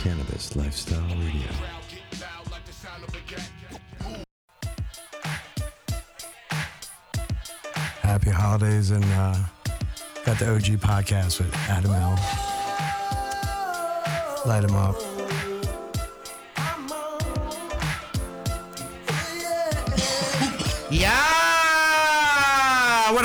Cannabis Lifestyle Radio. Happy holidays and uh, got the OG podcast with Adam ILL. Light him up. Yeah!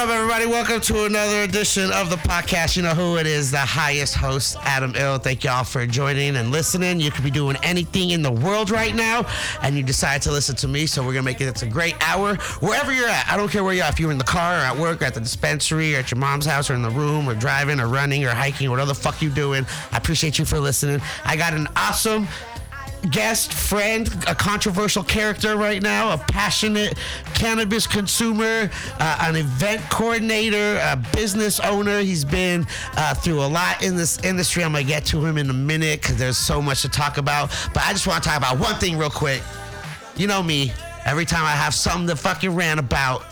Up, everybody? Welcome to another edition of the podcast. You know who it is, the highest host, Adam Ill. Thank y'all for joining and listening. You could be doing anything in the world right now, and you decide to listen to me. So we're gonna make it. It's a great hour wherever you're at. I don't care where you're at. If you're in the car, or at work, or at the dispensary, or at your mom's house, or in the room, or driving, or running, or hiking, or whatever the fuck you're doing. I appreciate you for listening. I got an awesome guest, friend, a controversial character right now, a passionate cannabis consumer, uh, an event coordinator, a business owner. He's been uh, through a lot in this industry. I'm going to get to him in a minute because there's so much to talk about. But I just want to talk about one thing real quick. You know me, every time I have something to fucking rant about,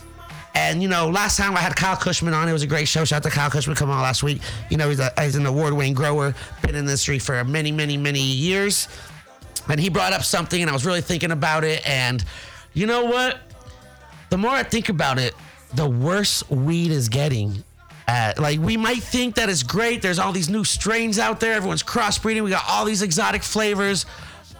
and you know, last time I had Kyle Cushman on, it was a great show. Shout out to Kyle Cushman, coming on last week. You know, he's, a, he's an award-winning grower, been in the industry for many, many, many years. And he brought up something, and I was really thinking about it. And you know what? The more I think about it, the worse weed is getting. Uh, like we might think that it's great. There's all these new strains out there. Everyone's crossbreeding. We got all these exotic flavors,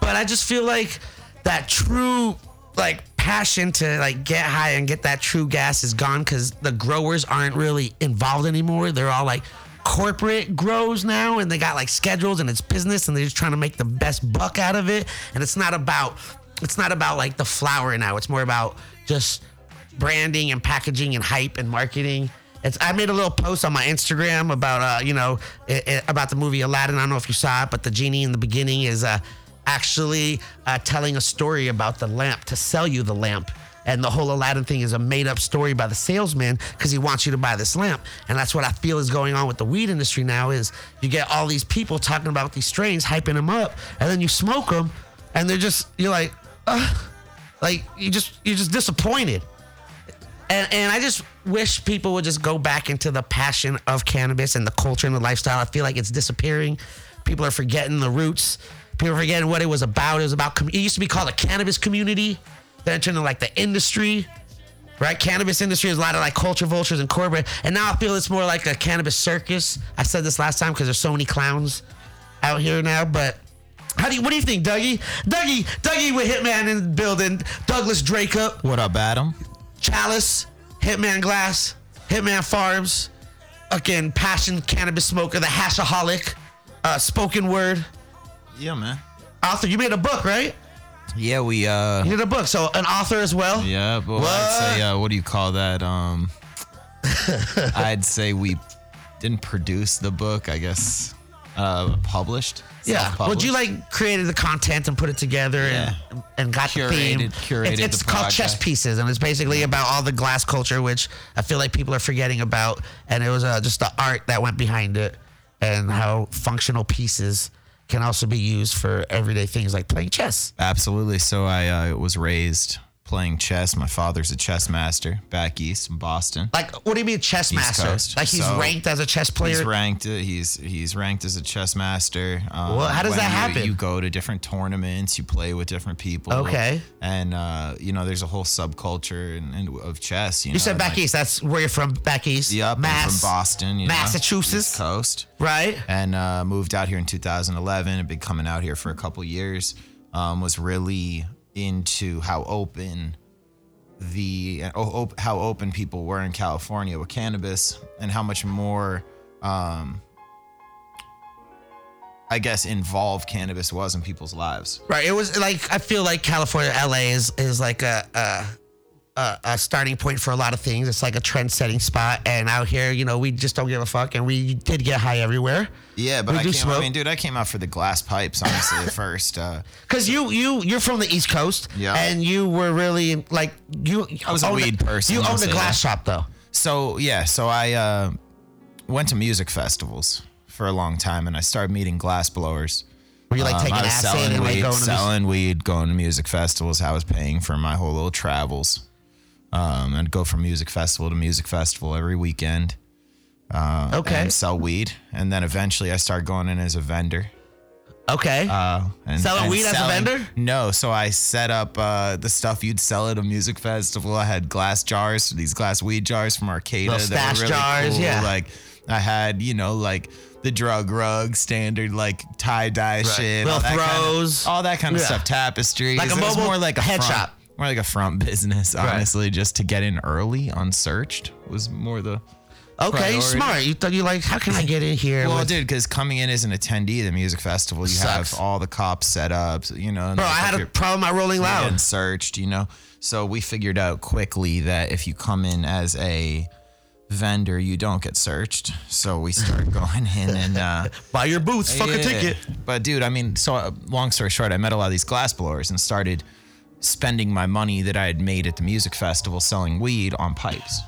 but I just feel like that true like passion to like get high and get that true gas is gone because the growers aren't really involved anymore. They're all like corporate grows now and they got like schedules and it's business and they're just trying to make the best buck out of it. And it's not about it's not about like the flower now. It's more about just branding and packaging and hype and marketing. It's, I made a little post on my Instagram about uh, you know it, it- about the movie Aladdin. I don't know if you saw it, but the genie in the beginning is uh, actually uh, telling a story about the lamp to sell you the lamp. And the whole Aladdin thing is a made up story by the salesman because he wants you to buy this lamp. And that's what I feel is going on with the weed industry now is you get all these people talking about these strains, hyping them up, and then you smoke them, and they're just you're like, Ugh. like you just you're just disappointed. And, and I just wish people would just go back into the passion of cannabis and the culture and the lifestyle. I feel like it's disappearing. People are forgetting the roots. People are forgetting what it was about. It was about, it used to be called a cannabis community. Then it turned into like the industry, right? Cannabis industry is a lot of like culture vultures and corporate. And now I feel it's more like a cannabis circus. I said this last time because there's so many clowns out here now. But how do you, what do you think, Dougie? Dougie, Dougie with Hitman in the building. Douglas Drake up. What up, Adam? Chalice, Hitman Glass, Hitman Farms, again, Passion Cannabis Smoker, the Hashaholic, uh, Spoken Word. Yeah, man. Author, you made a book, right? Yeah, we uh You did a book, so an author as well. yeah, but I'd say uh what do you call that? Um I'd say we didn't produce the book, I guess. Uh published. Yeah. Would you like created the content and put it together and, and got the theme? Curated- curated it's it's the called Chess project. Pieces, and it's basically about all the glass culture, which I feel like people are forgetting about. And it was uh, just the art that went behind it, and how functional pieces can also be used for everyday things like playing chess. Absolutely. So I uh, was raised playing chess. My father's a chess master back east in Boston. Like, what do you mean chess East master? Coast. Like he's So, ranked as a chess player. He's ranked. uh, He's he's ranked as a chess master. Um, Well, how does that you- happen? You go to different tournaments. You play with different people. Okay. And uh, you know, there's a whole subculture and, and of chess. You, You know, said back like, east. That's where you're from. Back east. Yep. Mass. from Boston. You know, Massachusetts. East Coast. Right. and uh, moved out here in 2011. I've been coming out here for a couple years. Um, was really into how open the how open people were in California with cannabis, and how much more, um, I guess, involved cannabis was in people's lives. Right. It was like I feel like California, LA is is like a a, a, a starting point for a lot of things. It's like a trend setting spot, and out here, you know, we just don't give a fuck, and we did get high everywhere. Yeah, but We I do came. smoke. I mean, dude, I came out for the glass pipes honestly at first. Uh, Cause you you you're from the East Coast, Yeah. and you were really like you. I was a weed person, You owned a glass that. shop though. So yeah, so I uh, went to music festivals for a long time, and I started meeting glass blowers. Were you like Um, taking acid selling and like weed, going to selling weed, going to music festivals. I was paying for my whole little travels, um, and go from music festival to music festival every weekend. Uh, Okay. and sell weed, and then eventually I started going in as a vendor. Okay. Uh, and, Selling and weed as a vendor? No, so I set up uh, the stuff you'd sell at a music festival. I had glass jars, these glass weed jars from Arcata. Little stash really jars, cool. yeah. Like I had, you know, like the drug rug, standard like tie dye shit, Little all that kind of- throws. all that kind of Yeah. stuff. Tapestries, Like a mobile more like a head front, shop. More like a front business. Honestly, just to get in early, unsearched was more the. okay, priority. smart. You thought you like, how can I get in here? Well, with- dude, because coming in as an attendee at the music festival, you Sucks. have all the cops set up, you know. and Bro, I had a problem at Rolling Loud. getting searched, you know. So we figured out quickly that if you come in as a vendor, you don't get searched. So we start going in and uh, Buy your boots, fuck a ticket. But dude, I mean, so uh, long story short, I met a lot of these glass blowers and started spending my money that I had made at the music festival selling weed on pipes,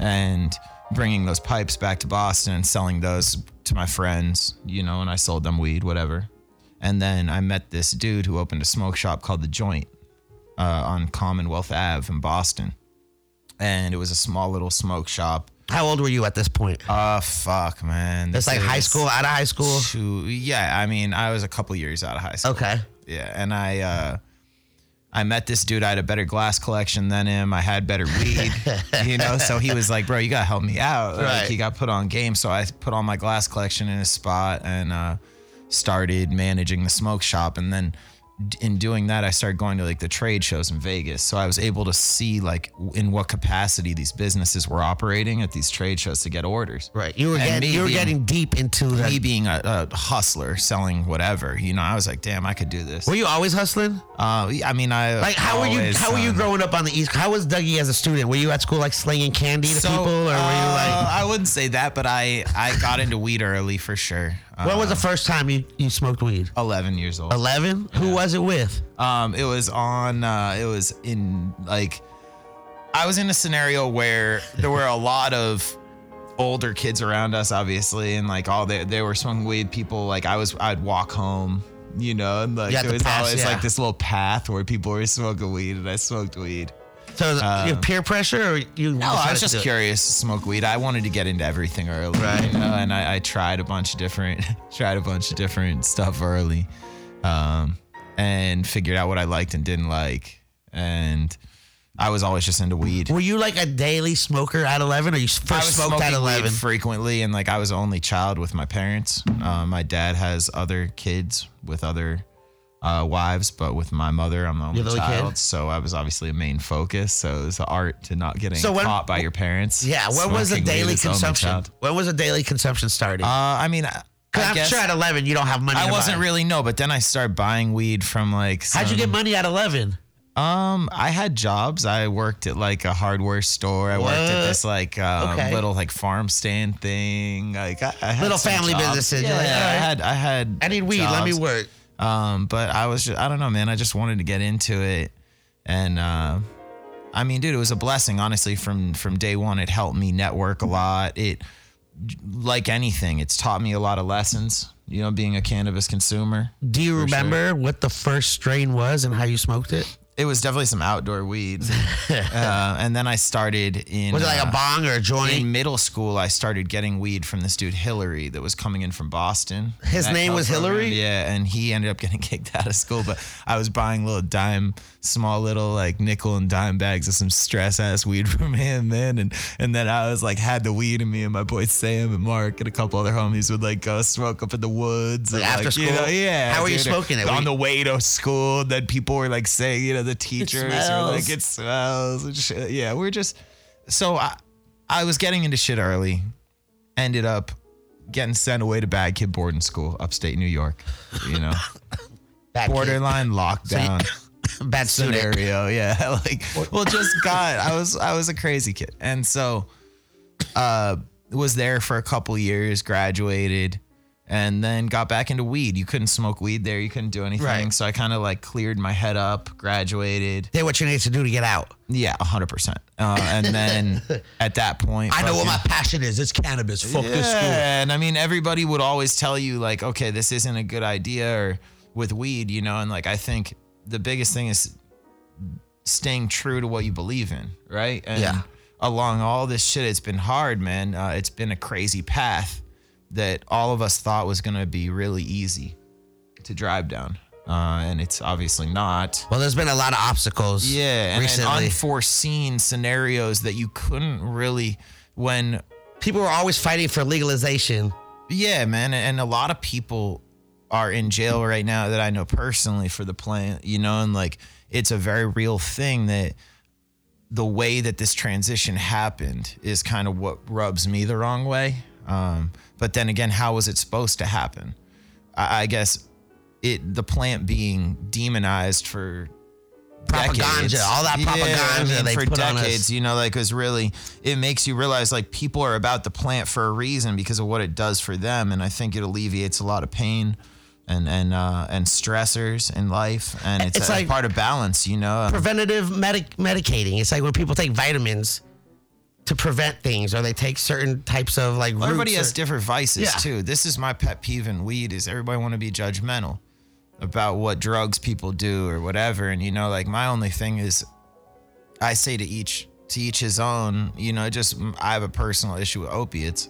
and bringing those pipes back to Boston and selling those to my friends, you know, and I sold them weed, whatever. And then I met this dude who opened a smoke shop called The Joint uh, on Commonwealth Ave in Boston. And it was a small little smoke shop. How old were you at this point? Oh, fuck, man. It's like high school, out of high school. two- yeah, I mean, I was a couple years out of high school. Okay. Yeah, and I uh I met this dude. I had a better glass collection than him. I had better weed, you know. So he was like, "Bro, you gotta help me out." Like, he got put on game. So I put all my glass collection in his spot and uh, started managing the smoke shop. And then in doing that, I started going to like the trade shows in Vegas. So I was able to see like in what capacity these businesses were operating at these trade shows to get orders. Right. You were And getting me you were being- getting deep into Me the. being a, a hustler, selling whatever, you know, I was like, "Damn, I could do this." Were you always hustling? Uh, I mean, I Like how were you? always, How were you um, growing up on the East? How was Dougie as a student? Were you at school like slinging candy to So, people, or were you uh, like? I wouldn't say that, but I I got into weed early for sure. When was the first time you, you smoked weed? Eleven years old. Eleven. Who was it with? Um, it was on. Uh, it was in like, I was in a scenario where there were a lot of older kids around us, obviously, and like all they they were smoking weed. People like I was. I'd walk home. You know, and like You had it to was pass, always yeah. like this little path where people were smoking weed, and I smoked weed. So you have peer pressure, or you? Um, No, I was to just curious to smoke weed. I wanted to get into everything early, Right. You know, and I, I tried a bunch of different, tried a bunch of different stuff early, um, and figured out what I liked and didn't like. And I was always just into weed. Were you like a daily smoker at eleven, or you first smoked at eleven? frequently, and like I was the only child with my parents. Uh, my dad has other kids with other uh, wives, but with my mother, I'm the only You're the only kid? child. So I was obviously a main focus. So it was the art to not getting So when- caught by your parents. Yeah. When was the smoking weed daily as only consumption? child. When was the daily consumption starting? Uh, I mean, I, I I'm guess sure at eleven you don't have money. I to wasn't buy. really no, but then I started buying weed from like. How'd you some- get money at eleven? Um, I had jobs. I worked at like a hardware store. I worked at What? this like um, Okay. little like farm stand thing. Like I, I had Little some family jobs. businesses. You're Yeah, like, I had I had. I need weed. Let me jobs. work. Um, but I was just I don't know, man. I just wanted to get into it, and uh, I mean, dude, it was a blessing. Honestly, from from day one, it helped me network a lot. It like anything, it's taught me a lot of lessons. You know, being a cannabis consumer. Do you For sure. remember what the first strain was and how you smoked it? It was definitely some outdoor weed. uh, and then I started in. Was it like uh, a bong or a joint? In middle school, I started getting weed from this dude Hillary that was coming in from Boston. His name was program. Hillary? Yeah, and he ended up getting kicked out of school. But I was buying little dime, small little like nickel and dime bags of some stress ass weed from him, man. And and then I was like had the weed in me, and my boy Sam and Mark and a couple other homies would like go smoke up in the woods. Like and, after you know, school? yeah. How were you smoking it? On the way to school, then people were like saying, you know, the teachers smells. like, it smells. and shit. Yeah, we're just so I I was getting into shit early, ended up getting sent away to bad kid boarding school, upstate New York. You know, Bad kid. borderline lockdown Bad student. scenario. Yeah, like well, just God, I was I was a crazy kid, and so uh was there for a couple years, graduated. And then got back into weed. You couldn't smoke weed there. You couldn't do anything. Right. So I kind of like cleared my head up, graduated. Did what you need to do to get out. Yeah, hundred percent. Uh, and then at that point, I know what my passion is. It's cannabis. Fuck yeah, this school. and I mean, everybody would always tell you like, okay, this isn't a good idea, or with weed, you know. And like, I think the biggest thing is staying true to what you believe in, right? And Yeah. Along all this shit, it's been hard, man. Uh, it's been a crazy path that all of us thought was gonna be really easy to drive down, uh, and it's obviously not. Well, there's been a lot of obstacles. Yeah, and, and recently. unforeseen scenarios that you couldn't really when People were always fighting for legalization. yeah, man, and a lot of people are in jail right now that I know personally for the plant, you know, and like it's a very real thing that the way that this transition happened is kind of what rubs me the wrong way. Um, but then again, how was it supposed to happen? I, I guess it the plant being demonized for Propaganda, decades. all that propaganda they for put on decades. You know, like it was really it makes you realize like people are about the plant for a reason because of what it does for them, and I think it alleviates a lot of pain. And and uh, and stressors in life, and it's, It's a like- part of balance, you know. Preventative medic- medicating. It's like when people take vitamins to prevent things, or they take certain types of like. Everybody has or- different vices Yeah. too. This is my pet peeve in weed is everybody want to be judgmental about what drugs people do or whatever. And you know, like my only thing is I say to each to each his own, you know, just mm, I have a personal issue with opiates.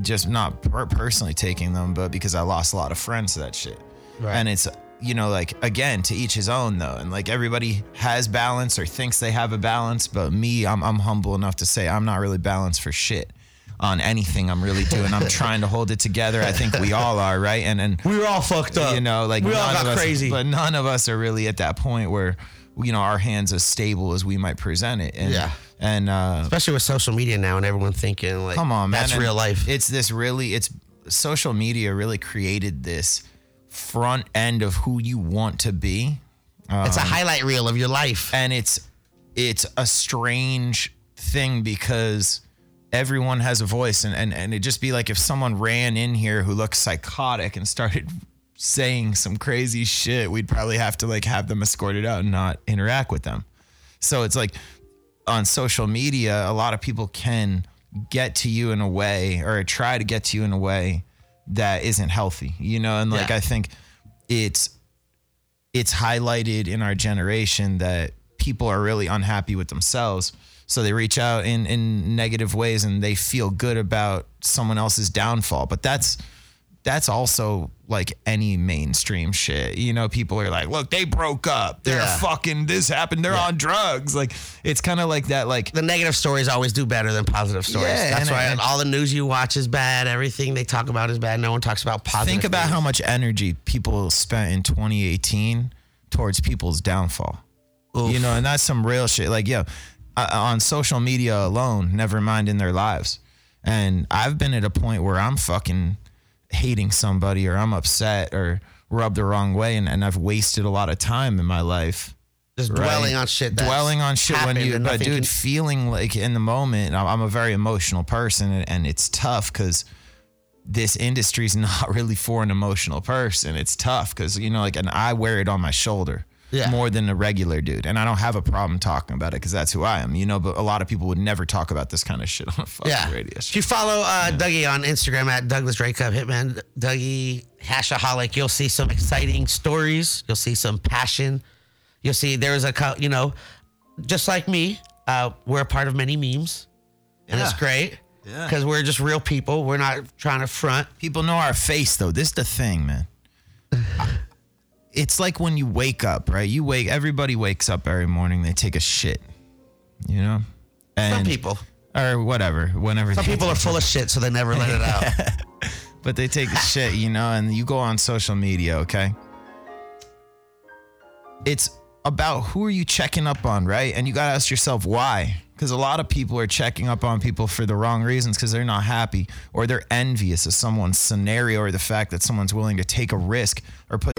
Just not per- personally taking them, but because I lost a lot of friends to that shit. Right. And it's you know, like again, to each his own though. And like everybody has balance or thinks they have a balance, but me, I'm I'm humble enough to say I'm not really balanced for shit on anything I'm really doing. I'm trying to hold it together. I think we all are, right? And and We were all fucked up. you know, like we all got us, crazy. but none of us are really at that point where you know our hands as stable as we might present it. And, Yeah. and uh, Especially with social media now and everyone thinking like, come on, man, that's And real life. It's this really, it's social media really created this front end of who you want to be, it's a um, highlight reel of your life. and it's it's a strange thing because everyone has a voice and, and and it'd just be like if someone ran in here who looked psychotic and started saying some crazy shit we'd probably have to like have them escorted out and not interact with them so it's like on social media a lot of people can get to you in a way or try to get to you in a way that isn't healthy you know and like Yeah. i think it's it's highlighted in our generation that people are really unhappy with themselves. So they reach out in, in negative ways and they feel good about someone else's downfall. But that's that's also like any mainstream shit. You know, people are like, look, they broke up. They're Yeah. fucking this happened. They're on drugs. Like it's kind of like that, like the negative stories always do better than positive stories. Yeah, That's why and- all the news you watch is bad. Everything they talk about is bad. No one talks about positive. think about things. how much energy people spent in 2018 towards people's downfall. You know, and that's some real shit. Like, yo, uh, on social media alone, never mind in their lives. And I've been at a point where I'm fucking hating somebody or I'm upset or rubbed the wrong way, and, and I've wasted a lot of time in my life just right? dwelling on shit. Dwelling on shit when you, but dude, can- feeling like in the moment, I'm I'm a very emotional person, and, and it's tough because this industry's not really for an emotional person. It's tough because you know, like, and I wear it on my shoulder. Yeah. More than a regular dude. And I don't have a problem talking about it because that's who I am, you know. But a lot of people would never talk about this kind of shit on a fucking yeah. radio If you follow uh, Dougie on Instagram at Douglas Drake Up Hitman Dougie Hashaholic, you'll see some exciting stories. You'll see some passion. You'll see there's a, you know, just like me, uh, we're a part of many memes, and it's Yeah. great Yeah. because we're just real people. We're not trying to front. People know our face though. This is the thing, man. It's like when you wake up, right? You wake everybody wakes up every morning, they take a shit. You know? And Some people, or whatever, whenever some people are full of shit, so they never let it out. but they take a shit, you know, and you go on social media, okay? It's about who are you checking up on, right? And you got to ask yourself why. Because a lot of people are checking up on people for the wrong reasons because they're not happy or they're envious of someone's scenario or the fact that someone's willing to take a risk or put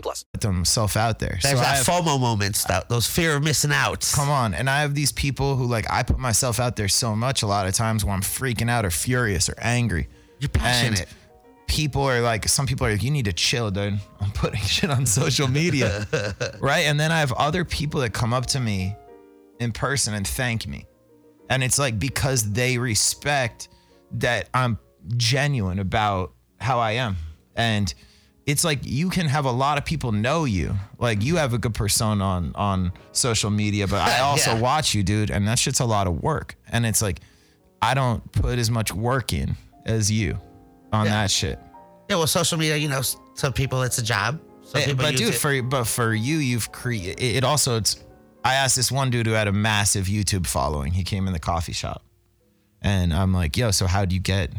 plus. themselves out there. There's I that have- FOMO moments, that, those fear of missing out. Come on. And I have these people who like I put myself out there so much a lot of times where I'm freaking out or furious or angry. You're passionate. And people are like, some people are like, you need to chill, dude. I'm putting shit on social media. right. And then I have other people that come up to me in person and thank me. And it's like because they respect that I'm genuine about how I am. And it's like you can have a lot of people know you. Like you have a good persona on on social media, but I also Yeah. watch you, dude, and that shit's a lot of work. And it's like I don't put as much work in as you on that shit. Yeah, well, social media, you know, some people it's a job. Some Eh, people but dude, it- for but for you, you've created it. Also, it's. I asked this one dude who had a massive YouTube following. He came in the coffee shop, and I'm like, "Yo, so how do you get?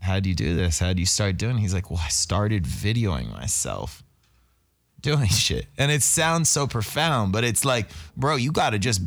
How do you do this? How do you start doing?" He's like, "Well, I started videoing myself." Doing shit. And it sounds so profound, but it's like, bro, you got to just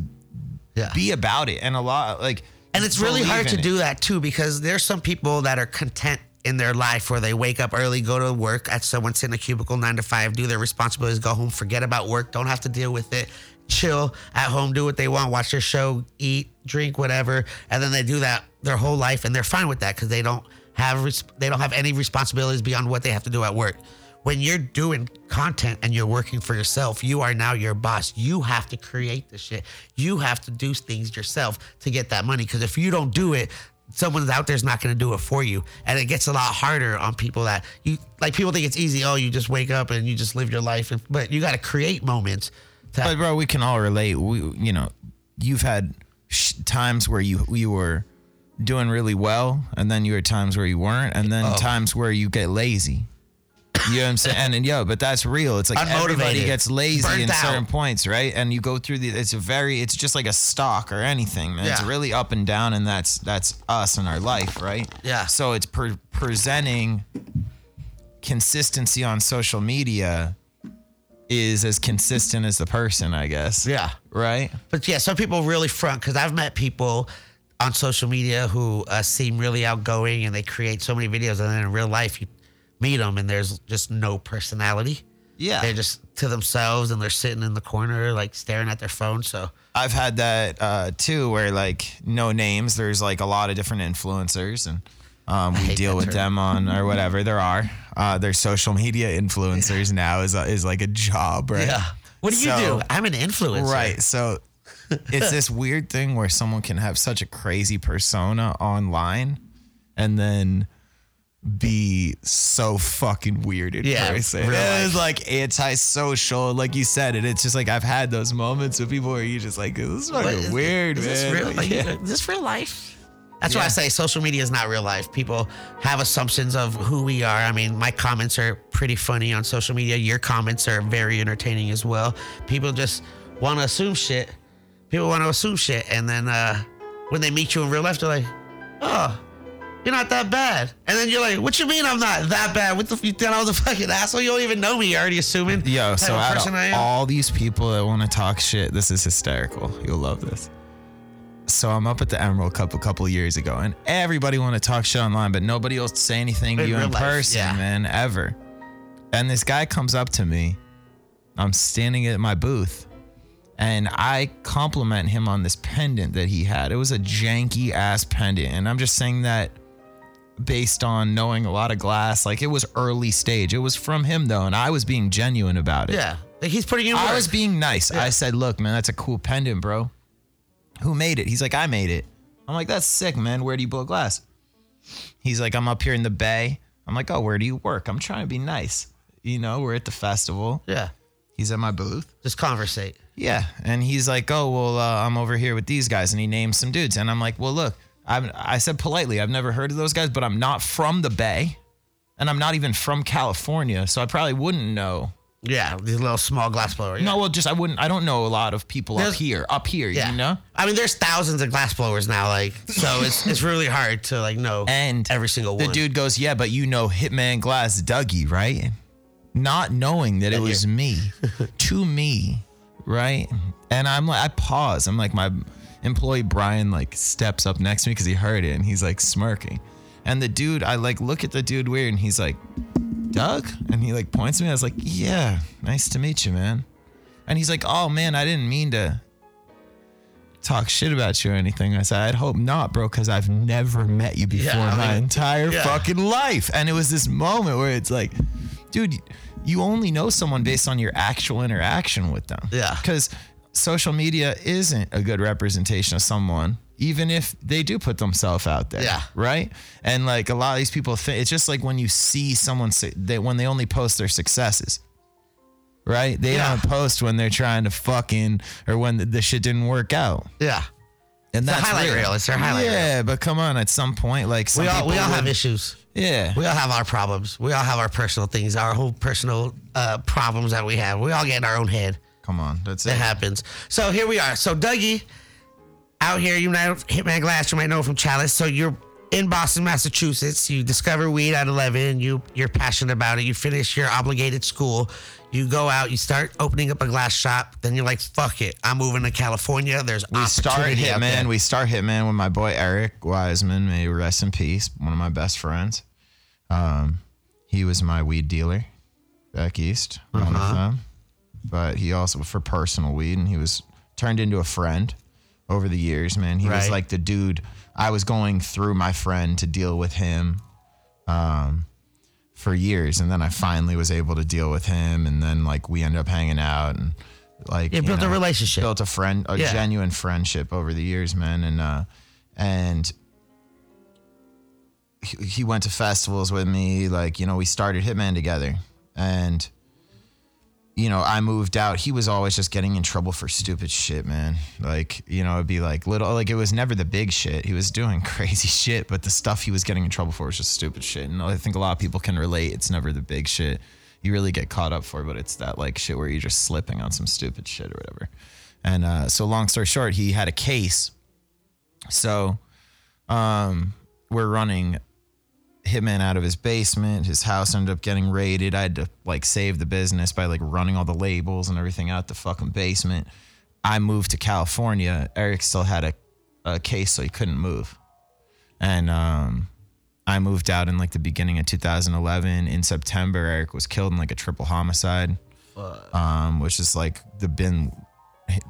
Yeah. be about it. And a lot, like, And it's really hard to it. do that too because there's some people that are content in their life where they wake up early, go to work at someone sit in a cubicle nine to five, do their responsibilities, go home, forget about work, don't have to deal with it, chill at home, do what they want, watch their show, eat, drink, whatever, and then they do that their whole life and they're fine with that because they don't have res- they don't have any responsibilities beyond what they have to do at work. When you're doing content and you're working for yourself, you are now your boss. You have to create the shit. You have to do things yourself to get that money. Because if you don't do it, someone out there's not going to do it for you, and it gets a lot harder on people that you like. People think it's easy. Oh, you just wake up and you just live your life, and, but you got to create moments. To, But bro, we can all relate. We, you know, you've had sh- times where you you were doing really well, and then you had times where you weren't, and then Oh. times where you get lazy. You know what I'm saying? And, and yo, but that's real. It's like everybody Unmotivated. gets lazy Burnt in certain points, right? And you go through the. It's a very. It's just like a stock or anything, man. It's really up and down, and that's that's us in our life, right? Yeah. So it's pre- presenting consistency on social media is as consistent as the person, I guess. yeah. Right. But yeah, some people really front because I've met people on social media who uh, seem really outgoing and they create so many videos, and then in real life you meet them and there's just no personality. Yeah. They're just to themselves and they're sitting in the corner like staring at their phone. So I've had that uh, too, where like no names. There's like a lot of different influencers, and um, we deal with term. them on or whatever. There are uh, there's social media influencers now is a, is like a job, right? What do you do? I'm an influencer. Right. So it's this weird thing where someone can have such a crazy persona online, and then be so fucking weird in Yeah, person. real It's like antisocial, like you said and It's just like I've had those moments with people where you just like this is fucking is- weird, is man. This real? Like, yeah. Is this real life? That's why I say social media is not real life. People have assumptions of who we are. I mean, my comments are pretty funny on social media. Your comments are very entertaining as well. People just want to assume shit. People want to assume shit, and then uh, when they meet you in real life, they're like, "Oh, you're not that bad." And then you're like, "What you mean I'm not that bad? What the you thought I was a fucking asshole? You don't even know me. You're already assuming." Yo, so out of all these people that want to talk shit, this is hysterical. You'll love this. So I'm up at the Emerald Cup a couple years ago, and everybody want to talk shit online, but nobody else say anything to you in life, person, yeah. man, ever. And this guy comes up to me. I'm standing at my booth, and I compliment him on this pendant that he had. It was a janky ass pendant, and I'm just saying that based on knowing a lot of glass. Like it was early stage. It was from him though, and I was being genuine about it. Yeah. Like he's putting in work. I was being nice. I said, "Look, man, that's a cool pendant, bro. Who made it?" He's like, "I made it." I'm like, "That's sick, man. Where do you blow glass?" He's like, "I'm up here in the bay." I'm like, "Oh, where do you work?" I'm trying to be nice. You know, we're at the festival. yeah. He's at my booth. Just conversate. Yeah, and he's like, "Oh, well, uh, I'm over here with these guys," and he names some dudes, and I'm like, "Well, look, I'm, I said politely, I've never heard of those guys, but I'm not from the Bay, and I'm not even from California, so I probably wouldn't know. Yeah. These little small glass blower. Yeah. No, well, just I wouldn't. I don't know a lot of people up here, up here, Yeah. you know. I mean, there's thousands of glass blowers now. Like, so it's it's really hard to like know And every single the one. The dude goes, "Yeah, but you know Hitman Glass Dougie, right?" Not knowing that it was me, to me, right? And I'm like, I pause. I'm like, my employee Brian like steps up next to me because he heard it, and he's like smirking. And the dude, I like look at the dude weird, and he's like, "Doug," and he like points to me. I was like, "Yeah, nice to meet you, man." And he's like, "Oh man, I didn't mean to." Talk shit about you or anything. I said, I'd hope not, bro, because I've never met you before Yeah, I in my mean, entire yeah. fucking life. And it was this moment where it's like, dude, you only know someone based on your actual interaction with them. Yeah. Because social media isn't a good representation of someone, even if they do put themselves out there. Yeah. Right. And like a lot of these people think it's just like when you see someone say they when they only post their successes. Right? They Yeah. don't post when they're trying to fucking or when the, the shit didn't work out. yeah. And a that's highlight real. reel. It's their highlight Yeah, but come on, at some point, like some We all we all have issues. Yeah. We all have our problems. We all have our personal things, our whole personal uh, problems that we have. We all get in our own head. Come on, that's it. It happens. So here we are. So Dougie, out here, you know Hitman Glass, you might know from Chalice. So you're in Boston, Massachusetts. You discover weed at 11. You you're passionate about it. You finish your obligated school. You go out. You start opening up a glass shop. Then you're like, fuck it. I'm moving to California. There's We start opportunity out there. Hitman. We start Hitman with my boy Eric Wiseman. May rest in peace. One of my best friends. Um, he was my weed dealer back east. One of Uh-huh. them. But he also for personal weed, and he was turned into a friend over the years. Man, he was like the dude. I was going through my friend to deal with him. Um, for years, and then I finally was able to deal with him, and then like we ended up hanging out and like You built a relationship. built a friend, a Yeah. genuine friendship over the years, man, and uh, and he, he went to festivals with me, like you know, we started Hitman together, and you know, I moved out. He was always just getting in trouble for stupid shit, man. Like, you know, it'd be like little, like it was never the big shit. He was doing crazy shit, but the stuff he was getting in trouble for was just stupid shit. And I think a lot of people can relate. It's never the big shit you really get caught up for, but it's that like shit where you're just slipping on some stupid shit or whatever. And uh, so, long story short, he had a case. So, um, we're running hitman out of his basement. His house ended up getting raided. I had to like save the business by like running all the labels and everything out the fucking basement. I moved to California. Eric still had a, a case, so he couldn't move. And um, I moved out in like the beginning of 2011. In September, Eric was killed in like a triple homicide, um, which is like the been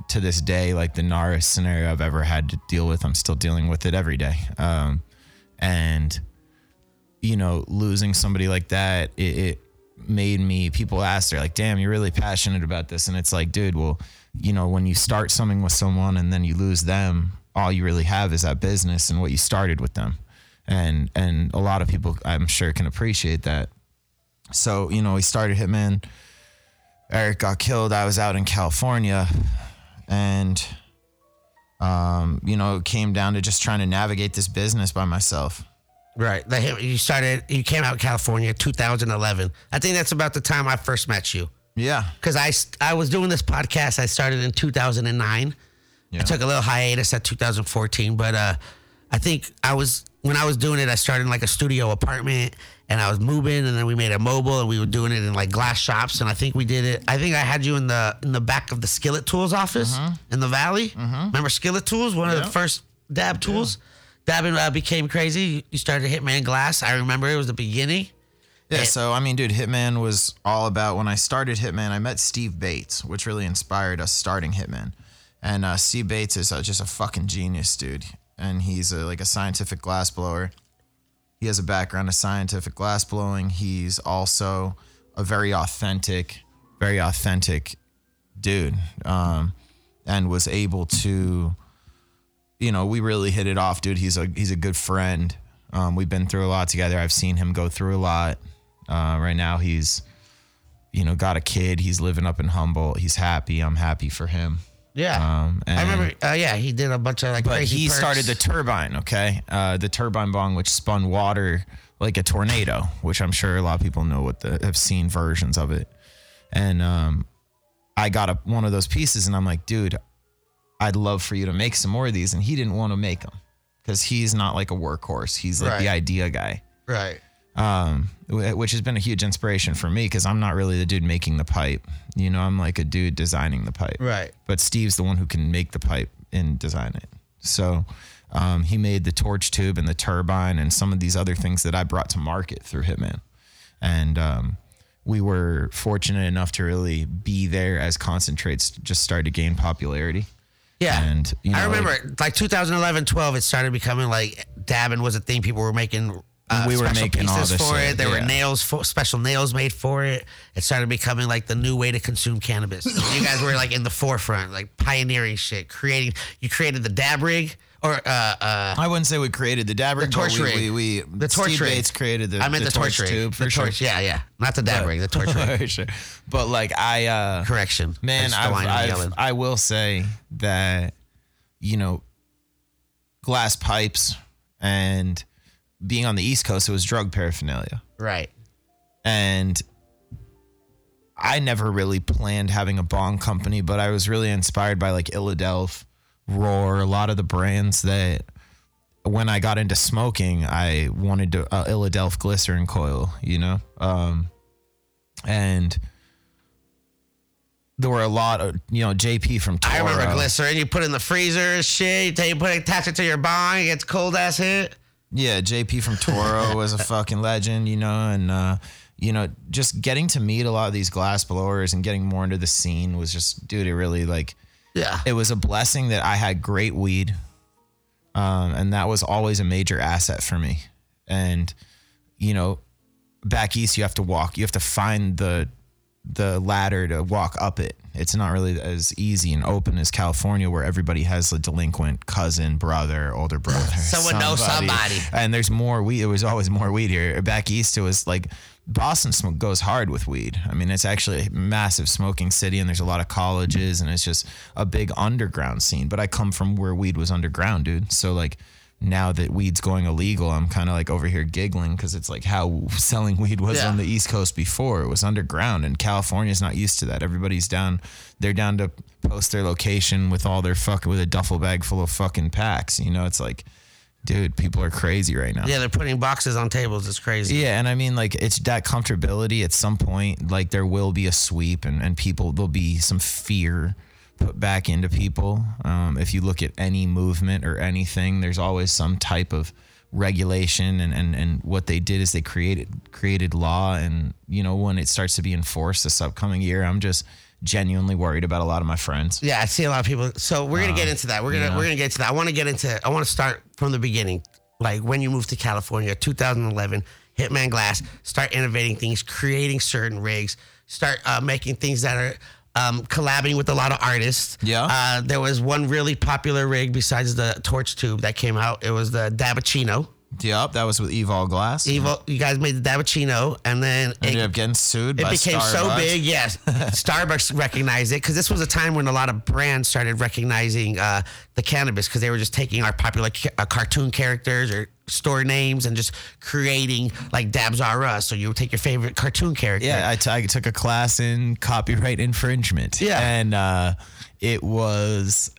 to this day like the gnarliest scenario I've ever had to deal with. I'm still dealing with it every day. Um, and you know, losing somebody like that, it, it made me, people ask, they're like, damn, you're really passionate about this. And it's like, dude, well, you know, when you start something with someone and then you lose them, all you really have is that business and what you started with them. And, and a lot of people, I'm sure, can appreciate that. So, you know, we started Hitman. Eric got killed. I was out in California and, um, you know, it came down to just trying to navigate this business by myself. Right. The you started. You came out California 2011. I think that's about the time I first met you. Yeah. Because I I was doing this podcast. I started in 2009. Yeah. I took a little hiatus at 2014, but uh, I think I was when I was doing it. I started in like a studio apartment, and I was moving, and then we made it mobile, and we were doing it in like glass shops. And I think we did it. I think I had you in the in the back of the Skillet Tools office in the Valley. Remember Skillet Tools? One of the first dab tools. Dabbing uh, became crazy. You started Hitman Glass. I remember it was the beginning. Yeah, so I mean, dude, Hitman was all about when I started Hitman. I met Steve Bates, which really inspired us starting Hitman. And uh, Steve Bates is uh, just a fucking genius, dude. And he's a, like a scientific glassblower. He has a background of scientific glassblowing. He's also a very authentic, very authentic dude, um, and was able to you know, we really hit it off, dude. He's a he's a good friend. Um, we've been through a lot together. I've seen him go through a lot. Uh, right now, he's you know got a kid. He's living up in Humboldt. He's happy. I'm happy for him. Yeah. Um, I remember. Uh, yeah, he did a bunch of like But he perks. started the turbine. Okay, uh, the turbine bong, which spun water like a tornado, which I'm sure a lot of people know what the have seen versions of it. And um, I got a, one of those pieces, and I'm like, dude, I'd love for you to make some more of these. And he didn't want to make them because he's not like a workhorse. He's like the idea guy right. um, which has been a huge inspiration for me because I'm not really the dude making the pipe. You know, I'm like a dude designing the pipe. Right. But Steve's the one who can make the pipe and design it. So um, he made the torch tube and the turbine and some of these other things that I brought to market through Hitman. And um, we were fortunate enough to really be there as concentrates just started to gain popularity. Yeah. And, you know, I remember like- like, 2011, 12, it started becoming like dabbing was a thing. People were making. Uh, We were making all pieces this for shit, it. There were nails, for, special nails made for it. It started becoming like the new way to consume cannabis. you guys were like in the forefront, like pioneering shit, creating. You created the dab rig, or uh, uh, I wouldn't say we created the dab rig, but torch we, we, we the torch Steve rig. Bates created the, I meant the, torch, rig. tube for the sure. torch, yeah, yeah, not the dab rig, the torch rig. Sure. But like I uh Correction, man, That's I've, I'm I've. I will say that you know glass pipes and being on the East Coast, it was drug paraphernalia. right. And I never really planned having a bong company, but I was really inspired by like Illadelph, Roar, a lot of the brands that when I got into smoking, I wanted to uh, Illadelph glycerin coil, you know, um, and there were a lot of you know JP from Toro. I remember glycerin. You put it in the freezer, shit. You you put it, attach it to your bong. It gets cold ass hit. Yeah, JP from Toro was a fucking legend, you know, and uh, you know, just getting to meet a lot of these glass blowers and getting more into the scene was just, dude, it really like Yeah. it was a blessing that I had great weed, um, and that was always a major asset for me. And you know, back east, you have to walk, you have to find the the ladder to walk up it. It's not really as easy and open as California, where everybody has a delinquent cousin, brother, older brother. Someone knows somebody. And there's more weed. It was always more weed here. Back east, it was like Boston smoke goes hard with weed. I mean, it's actually a massive smoking city, and there's a lot of colleges, and it's just a big underground scene. But I come from where weed was underground, dude. So like now that weed's going illegal, I'm kind of like over here giggling because it's like how selling weed was Yeah. on the East Coast before. It was underground, and California's not used to that. Everybody's down. They're down to post their location with all their fucking with a duffel bag full of fucking packs. You know, it's like, dude, people are crazy right now. Yeah, they're putting boxes on tables. It's crazy. Yeah, and I mean, like, it's that comfortability at some point, like, there will be a sweep and, and people, there'll be some fear put back into people. Um, if you look at any movement or anything, there's always some type of regulation and, and, and what they did is they created created law and you know when it starts to be enforced this upcoming year i'm just genuinely worried about a lot of my friends Yeah, I see a lot of people. So we're gonna get into that. We're gonna yeah. we're gonna get to that. I want to get into. I want to start from the beginning, like when you moved to California, 2011. Hitman Glass. Start innovating things, creating certain rigs. Start uh, making things that are. Um, collabing with a lot of artists. Yeah. Uh, there was one really popular rig besides the torch tube that came out. It was the Dabachino. Yep that was with evol glass Evil, you guys made the Dabachino, and then it, ended up getting sued it became so big. Yes, Starbucks recognized it because this was a time when a lot of brands started recognizing uh, the cannabis because they were just taking our popular ca- uh, cartoon characters or store names and just creating like Dabs R Us. So you would take your favorite cartoon character. Yeah, I, t- I took a class in copyright infringement. Yeah. And uh, it was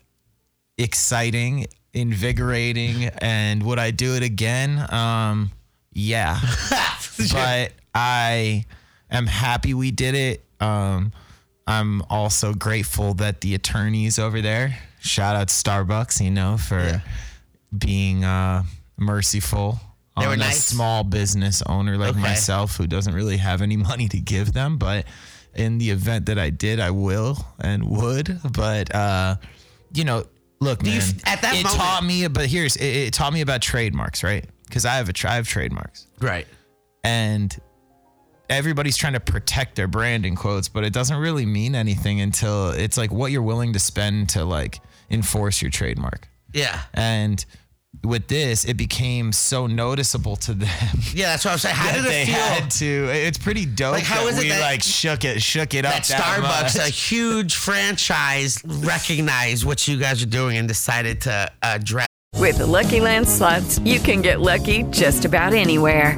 exciting, invigorating. And would I do it again? Um, yeah. but I am happy we did it. Um, I'm also grateful that the attorneys over there, shout out Starbucks, you know, for being uh, merciful They on were a nice? small business owner like Okay. myself who doesn't really have any money to give them. But in the event that I did, I will and would. But uh, you know, look, Do you man, at that it moment- taught me. But here's it, it taught me about trademarks, right? Because I have a tra- I have trademarks Right. and everybody's trying to protect their brand in quotes, but it doesn't really mean anything until it's like what you're willing to spend to like enforce your trademark. Yeah. And with this, it became so noticeable to them Yeah, that's what I'm saying. How that did they feel? had to. It's pretty dope Like, how that is it we that- like shook it, shook it that up. that Starbucks, much. a huge franchise, recognized what you guys are doing and decided to address. With the Lucky Land slots, you can get lucky just about anywhere.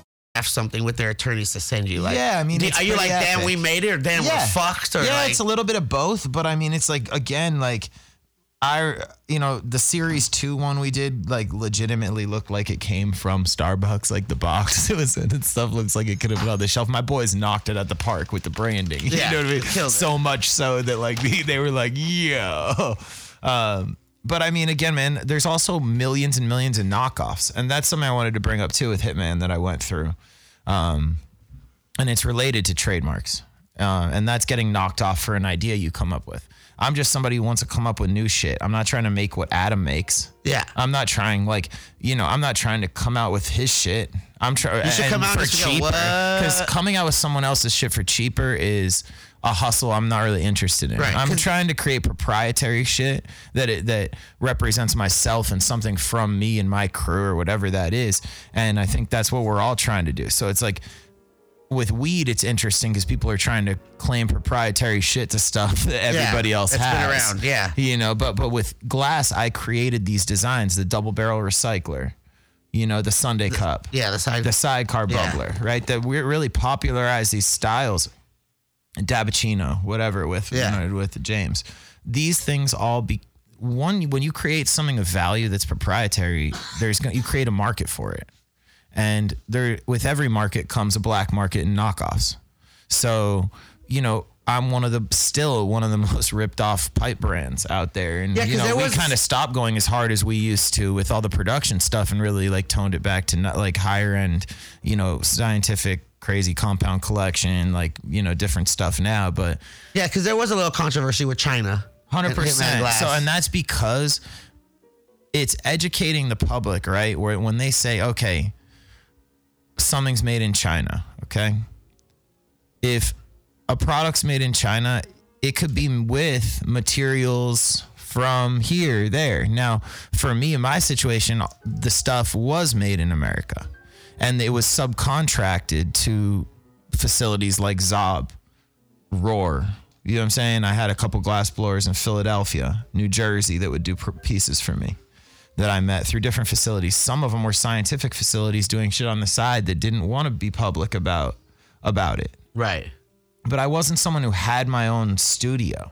Something with their attorneys to send you. Like, Yeah, I mean, are you like, pretty damn, we made it, or damn, we're fucked, or yeah, like, it's a little bit of both, but I mean, it's like again, like I, you know, the series two one we did like legitimately looked like it came from Starbucks, like the box it was in and stuff looks like it could have been on the shelf. My boys knocked it at the park with the branding. Yeah, You know what I mean? killed it. So much so that like they, they were like, yeah. Um, but I mean, again, man, there's also millions and millions of knockoffs, and that's something I wanted to bring up too with Hitman that I went through. Um, and it's related to trademarks. Uh, and that's getting knocked off for an idea you come up with. I'm just somebody who wants to come up with new shit. I'm not trying to make what Adam makes. Yeah. I'm not trying like you know. I'm not trying to come out with his shit. I'm trying. You should come out for and just go, cheaper because coming out with someone else's shit for cheaper is a hustle. I'm not really interested in. Right, I'm trying to create proprietary shit that it, that represents myself and something from me and my crew or whatever that is. And I think that's what we're all trying to do. So it's like with weed, it's interesting because people are trying to claim proprietary shit to stuff that everybody else it's been around, yeah. You know, but but with glass, I created these designs: the double barrel recycler, you know, the Sunday cup, yeah, the side, the sidecar Yeah. bubbler, right? That we really popularized these styles, Dabbuccino, whatever, with Yeah. with James. These things all be one when you create something of value that's proprietary. There's gonna- you create a market for it, and there with every market comes a black market and knockoffs. So you know. I'm one of the still one of the most ripped off pipe brands out there, and Yeah, you know we kind of stopped going as hard as we used to with all the production stuff, and really like toned it back to not like higher end, you know, scientific, crazy compound collection, like you know, different stuff now. But yeah, because there was a little controversy with China. hundred percent. So, and that's because it's educating the public, right? Where when they say, okay, something's made in China, okay, if a product's made in China, it could be with materials from here, there. Now, for me in my situation, the stuff was made in America, and it was subcontracted to facilities like Zob roar. You know what I'm saying? I had a couple glass blowers in Philadelphia, New Jersey that would do pieces for me that I met through different facilities. Some of them were scientific facilities doing shit on the side that didn't want to be public about about it. right. But I wasn't someone who had my own studio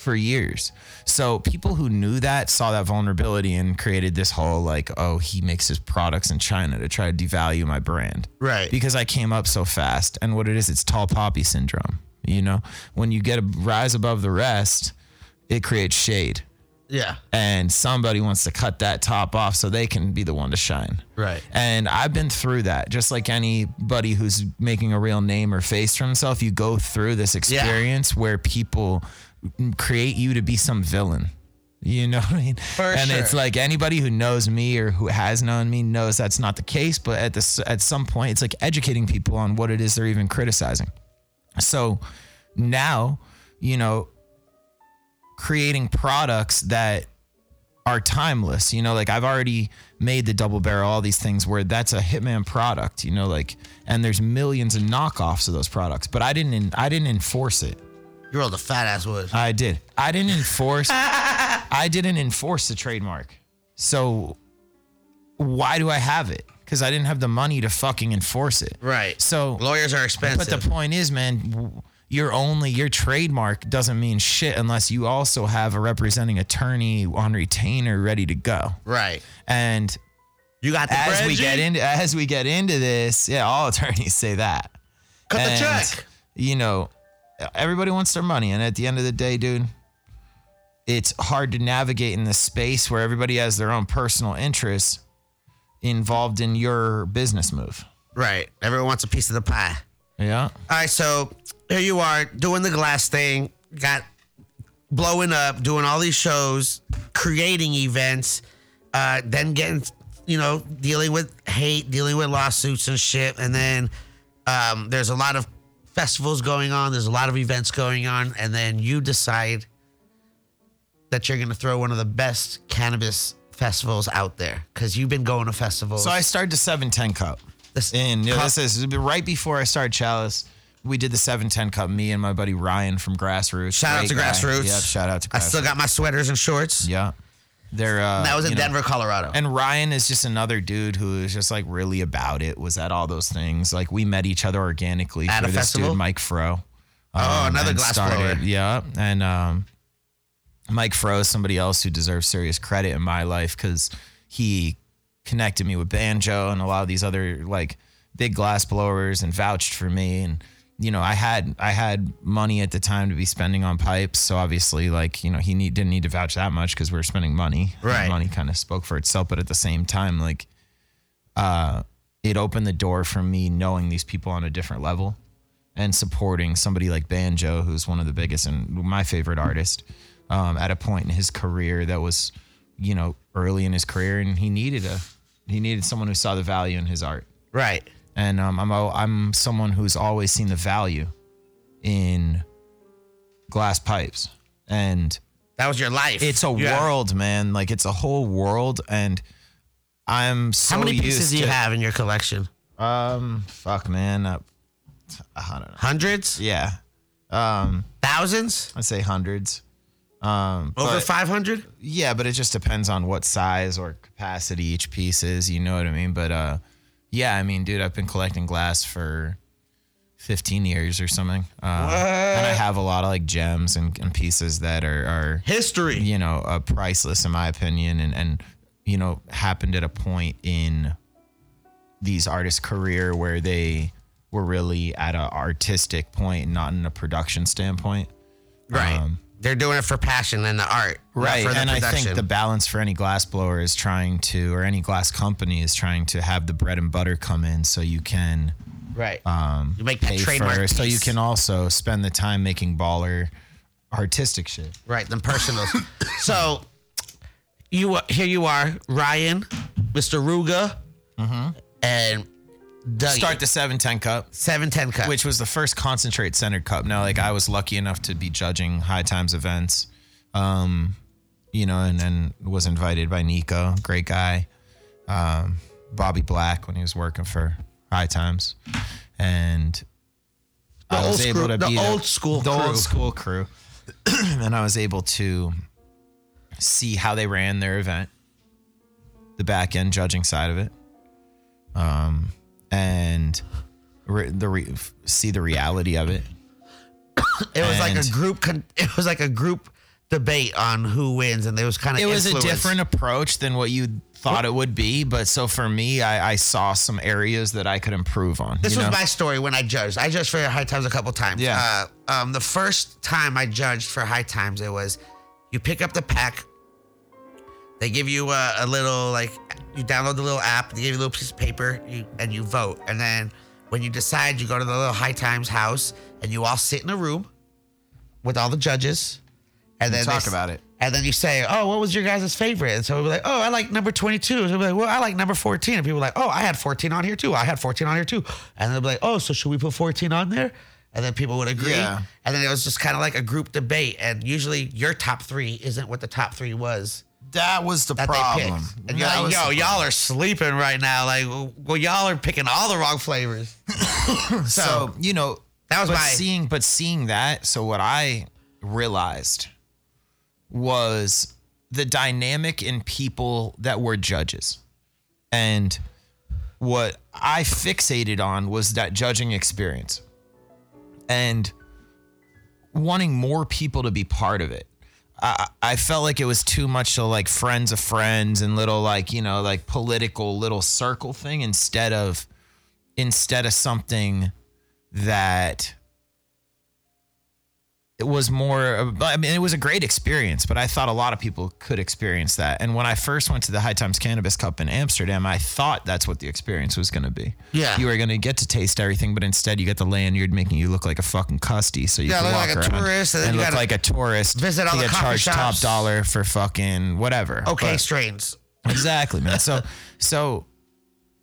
for years. So people who knew that saw that vulnerability and created this whole like, oh, he makes his products in China to try to devalue my brand Right. because I came up so fast. And what it is, it's tall poppy syndrome. You know, when you get a rise above the rest, it creates shade. Yeah. And somebody wants to cut that top off so they can be the one to shine. Right. And I've been through that. Just like anybody who's making a real name or face for himself, you go through this experience where people create you to be some villain. You know what I mean? For and sure. it's like anybody who knows me or who has known me knows that's not the case. But at this, at some point, it's like educating people on what it is they're even criticizing. So now, you know, creating products that are timeless. You know, like I've already made the double barrel, all these things where that's a Hitman product. You know, like and there's millions of knockoffs of those products, but I didn't. I didn't enforce it. You rolled a fat ass wood. I did. I didn't enforce. I didn't enforce the trademark. So why do I have it? because I didn't have the money to fucking enforce it. Right. So lawyers are expensive. But the point is, man, your only your trademark doesn't mean shit unless you also have a representing attorney on retainer ready to go. right. And You got the as bread, we G? get into as we get into this, yeah, all attorneys say that. Cut the check. You know, everybody wants their money, and at the end of the day, dude, it's hard to navigate in this space where everybody has their own personal interests involved in your business move. Right. Everyone wants a piece of the pie. Yeah. All right, so here you are doing the glass thing, got blowing up, doing all these shows, creating events, uh, then getting, you know, dealing with hate, dealing with lawsuits and shit. And then um, there's a lot of festivals going on, there's a lot of events going on. And then you decide that you're going to throw one of the best cannabis festivals out there because you've been going to festivals. So I started the 710 Cup. This- and yeah, Cup- this is right before I started Chalice. We did the 710 Cup, me and my buddy Ryan from Grassroots. Shout out to guy. Grassroots. Yep, shout out to Grassroots. I still got my sweaters and shorts. Yeah. They're, uh, That was in you know, Denver, Colorado. And Ryan is just another dude who is just like really about it. Was at all those things. Like we met each other organically At through a this festival? dude, Mike Fro. Oh, another and glass blower. Yeah, and um, Mike Fro is somebody else who deserves serious credit in my life because he connected me with Banjo and a lot of these other like big glass blowers and vouched for me and you know I had I had money at the time to be spending on pipes so obviously like you know he need, didn't need to vouch that much because we were spending money Right. money kind of spoke for itself but at the same time like uh it opened the door for me knowing these people on a different level and supporting somebody like Banjo, who's one of the biggest and my favorite artist, um, at a point in his career that was, you know, early in his career, and he needed a he needed someone who saw the value in his art. right. And um, I'm a, I'm someone who's always seen the value in glass pipes, and That was your life. it's a Yeah. world, man. Like it's a whole world, and I'm so How many used pieces do you to- have in your collection? Um, fuck, man. Uh, I don't know. Hundreds? Yeah. Um, Thousands? I'd say hundreds. Um, Over 500? yeah, but it just depends on what size or capacity each piece is. You know what I mean? But uh, yeah, I mean, dude, I've been collecting glass for 15 years or something, uh, and I have a lot of like gems and, and pieces that are, are History. you know, uh, priceless in my opinion, and and you know, happened at a point in these artists' career where they were really at an artistic point, not in a production standpoint. Right. Um, They're doing it for passion and the art. Right. for the And I think the balance for any glass blower is trying to, or any glass company is trying to have the bread and butter come in so you can Right. um, you make that trademark. for, so you can also spend the time making baller artistic shit. Right, them personals. so you here you are, Ryan, Mr. Ruga, and Dougie. Start the 710 cup. 710 Cup. which was the first concentrate centered cup. Now, like I was lucky enough to be judging High Times events, um, you know, and then was invited by Nico, great guy, um, Bobby Black when he was working for High Times, and The I was able to the be old school the crew. old school crew, and I was able to see how they ran their event, the back end judging side of it, um, and re- the re- see the reality of it. it was like a and- group. Con- it was like a group debate on who wins, and there was kind of It was a different approach than what you thought it would be, but so for me, I, I saw some areas that I could improve on. This you was know? my story when I judged. I judged for High Times a couple times. Yeah. Uh, um, the first time I judged for High Times, it was you pick up the pack. They give you a, a little like you download the little app. They give you a little piece of paper, you, and you vote. And then when you decide, you go to the little High Times house, and you all sit in a room with all the judges, and then they talk s- about it. And then you say, "Oh, what was your guys' favorite?" And so we'll be like, "Oh, I like number 22." So we'll be like, "Well, I like number 14." And people are like, "Oh, I had 14 on here too. I had 14 on here too." And they'll be like, "Oh, so should we put 14 on there?" And then people would agree. Yeah. And then it was just kind of like a group debate. And usually your top three isn't what the top three was that was the that they problem. picked. And you're That like, was "Yo, y'all are sleeping right now. Like, well, y'all are picking all the wrong flavors." so, so you know That was but my- seeing but seeing that so what i realized was the dynamic in people that were judges and what I fixated on was that judging experience and wanting more people to be part of it. I, I felt like it was too much to like friends of friends and little like you know like political little circle thing instead of instead of something that it was more i mean it was a great experience but i thought a lot of people could experience that and when i first went to the high times cannabis cup in amsterdam i thought that's what the experience was going to be Yeah. you were going to get to taste everything but instead you get the lanyard making you look like a fucking custy so you Yeah, look like a tourist, and then you look like a tourist visit all you the charged top dollar for fucking whatever Okay, But- strains. Exactly, man. So, so,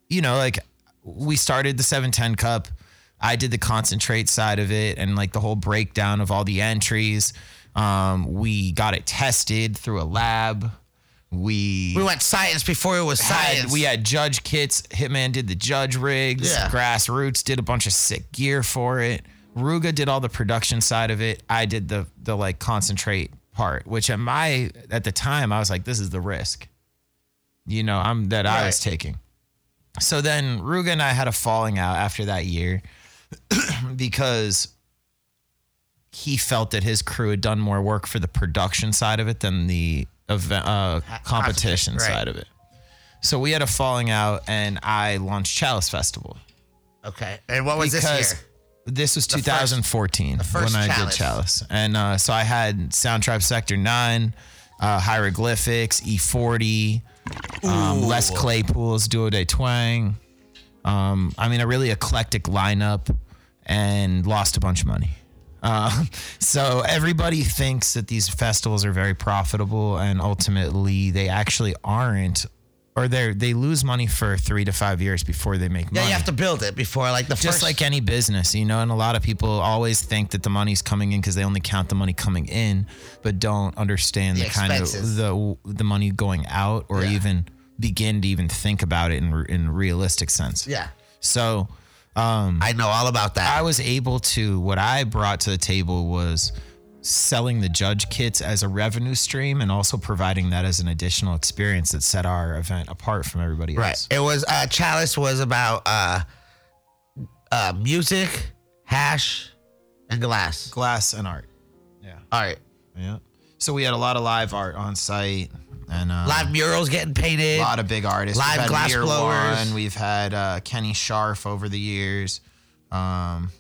you know, like we started the 710 cup. I did the concentrate side of it and like the whole breakdown of all the entries. Um, we got it tested through a lab. We, We went science before it was had, science. we had judge kits. Hitman did the judge rigs. Yeah. Grassroots did a bunch of sick gear for it. Ruga did all the production side of it. I did the the like concentrate part, which at my at the time I was like, this is the risk. You know, I'm that I was taking. So then Ruga and I had a falling out after that year because he felt that his crew had done more work for the production side of it than the event, uh, competition right. side of it. So we had a falling out, and I launched Chalice Festival okay. And what was this year? this was first- 2014 first when I did Chalice, and uh, so I had Sound Tribe Sector Nine, uh, Hieroglyphics, E40, um, Les Claypool's Duo de Twang. Um, I mean, a really eclectic lineup, and lost a bunch of money. Uh, so everybody thinks that these festivals are very profitable, and ultimately they actually aren't, or they they lose money for three to five years before they make money. Yeah, you have to build it before like the festival. just first. like any business, you know, and a lot of people always think that the money's coming in because they only count the money coming in, but don't understand The the, kind expenses. of the the money going out or Yeah. even begin to even think about it in in realistic sense. yeah, So um, I know all about that. I was able to what I brought to the table was selling the judge kits as a revenue stream and also providing that as an additional experience that set our event apart from everybody right. It was uh, Chalice was about uh, uh, music, hash, and glass. Glass and art. Yeah. All right. Yeah. So we had a lot of live art on site and uh, Live murals getting painted. a lot of big artists. Live We've glass blowers. One, we've had uh, Kenny Scharf over the years. Um,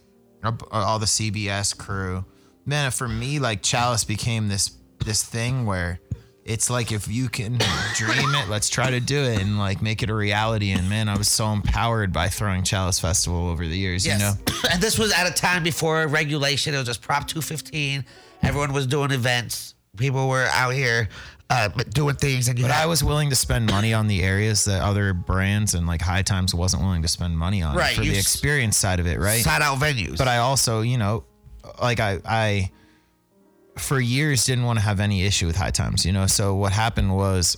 all the CBS crew. Man, for me, like Chalice became this this thing where it's like if you can dream it, let's try to do it and like make it a reality. And man, I was so empowered by throwing Chalice Festival over the years. Yes. You know, and this was at a time before regulation. It was just Prop 215. Everyone was doing events. People were out here uh, doing things. And But had- I was willing to spend money on the areas that other brands and like High Times wasn't willing to spend money on Right, for the s- experience side of it, right? side out venues. But I also, you know, like I, I, for years didn't want to have any issue with High Times, you know. So what happened was,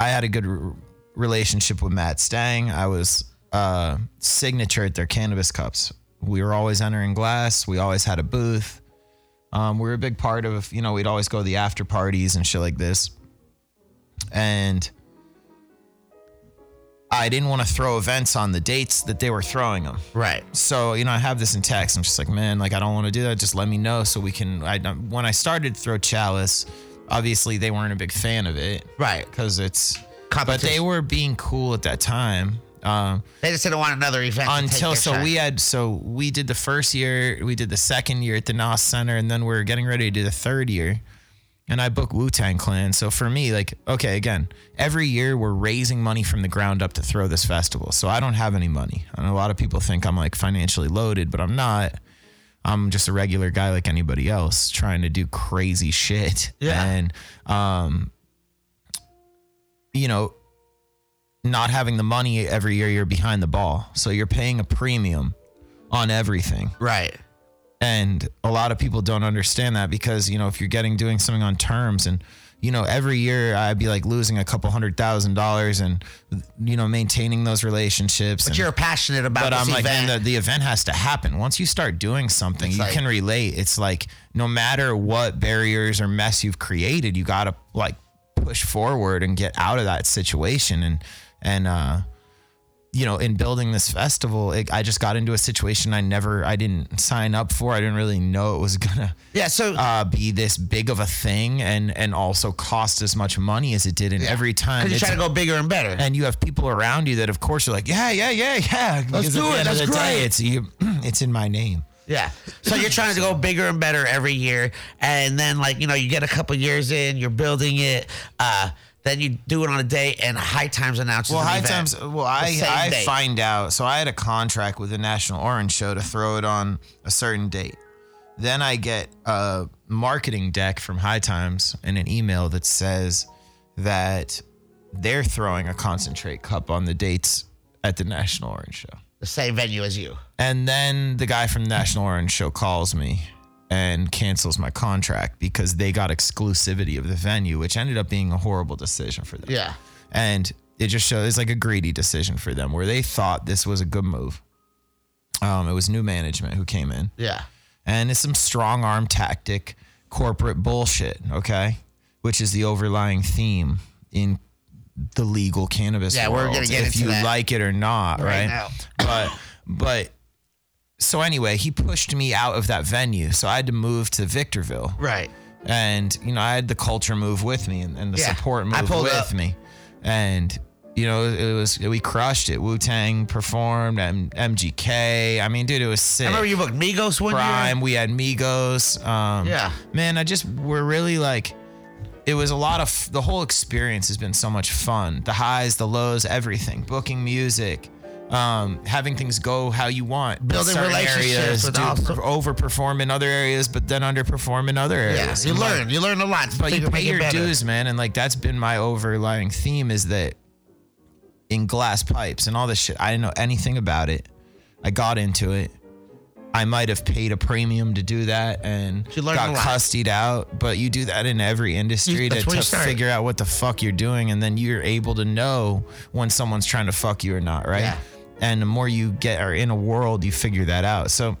I had a good r- relationship with Matt Stang. I was uh, signature at their cannabis cups. We were always entering glass. We always had a booth. Um, we were a big part of, you know, we'd always go to the after parties and shit like this. And I didn't want to throw events on the dates that they were throwing them. right. So, you know, I have this in text. I'm just like, man, like, I don't want to do that. Just let me know so we can. I, when I started to throw Chalice, obviously they weren't a big fan of it. Right. Because it's. But they were being cool at that time. Um, They just didn't want another event. to take until their so shine. we had so we did the first year, we did the second year at the NOS Center, and then we are getting ready to do the third year. And I booked Wu Tang Clan. So for me, like, okay, again, every year we're raising money from the ground up to throw this festival. So I don't have any money. And a lot of people think I'm like financially loaded, but I'm not. I'm just a regular guy like anybody else trying to do crazy shit. Yeah. And um, you know, not having the money every year, you're behind the ball. So you're paying a premium on everything. right. And a lot of people don't understand that because, you know, if you're getting doing something on terms and, you know, every year I'd be like losing a couple hundred thousand dollars and, you know, maintaining those relationships. But and- you're passionate about but I'm like, event. man, the, the event has to happen. Once you start doing something, It's you like- can relate. It's like no matter what barriers or mess you've created, you got to like push forward and get out of that situation. And, and, uh, you know, in building this festival, it, I just got into a situation I never, I didn't sign up for. I didn't really know it was gonna Yeah. So uh, be this big of a thing, and and also cost as much money as it did. And every time, because you try to go bigger and better. and you have people around you that, of course, are like, yeah, yeah, yeah, yeah. Because do it. That's the day, great. It's you, it's in my name. Yeah. So you're trying to go bigger and better every year. And then like, you know, you get a couple years in, you're building it, uh, then you do it on a day and High Times announces Well, High event Times. Well, I I day. find out. So I had a contract with the National Orange Show to throw it on a certain date. Then I get a marketing deck from High Times and an email that says that they're throwing a concentrate cup on the dates at the National Orange Show. the same venue as you. And then the guy from the National Orange Show calls me and cancels my contract because they got exclusivity of the venue, which ended up being a horrible decision for them. Yeah. And it just shows it's like a greedy decision for them where they thought this was a good move. Um, it was new management who came in, Yeah. and it's some strong arm tactic, corporate bullshit. Okay, which is the overlying theme in the legal cannabis Yeah, we're gonna get if you that like it or not, right right? now. But but so anyway, he pushed me out of that venue, so I had to move to Victorville Right. and you know I had the culture move with me and, and the Yeah, support move with up. me, and you know it was we crushed it. Wu Tang performed, M- MGK. I mean, dude, it was sick. I remember you booked Migos one Prime. year. We had Migos. Um, Yeah. man, I just we're really like. It was a lot of the whole experience has been so much fun. The highs, the lows, everything. Booking music, um, having things go how you want. in Building relationships areas, with do, also- overperform in other areas, but then underperform in other Yeah. areas. You And, like, learn. You learn a lot. but you pay your better. dues, man, and like that's been my overlying theme is that in glass pipes and all this shit, I didn't know anything about it. I got into it. I might have paid a premium to do that and got custied out, but you do that in every industry You- to, to figure out what the fuck you're doing, and then you're able to know when someone's trying to fuck you or not, right? Yeah. And the more you get are in a world, you figure that out. So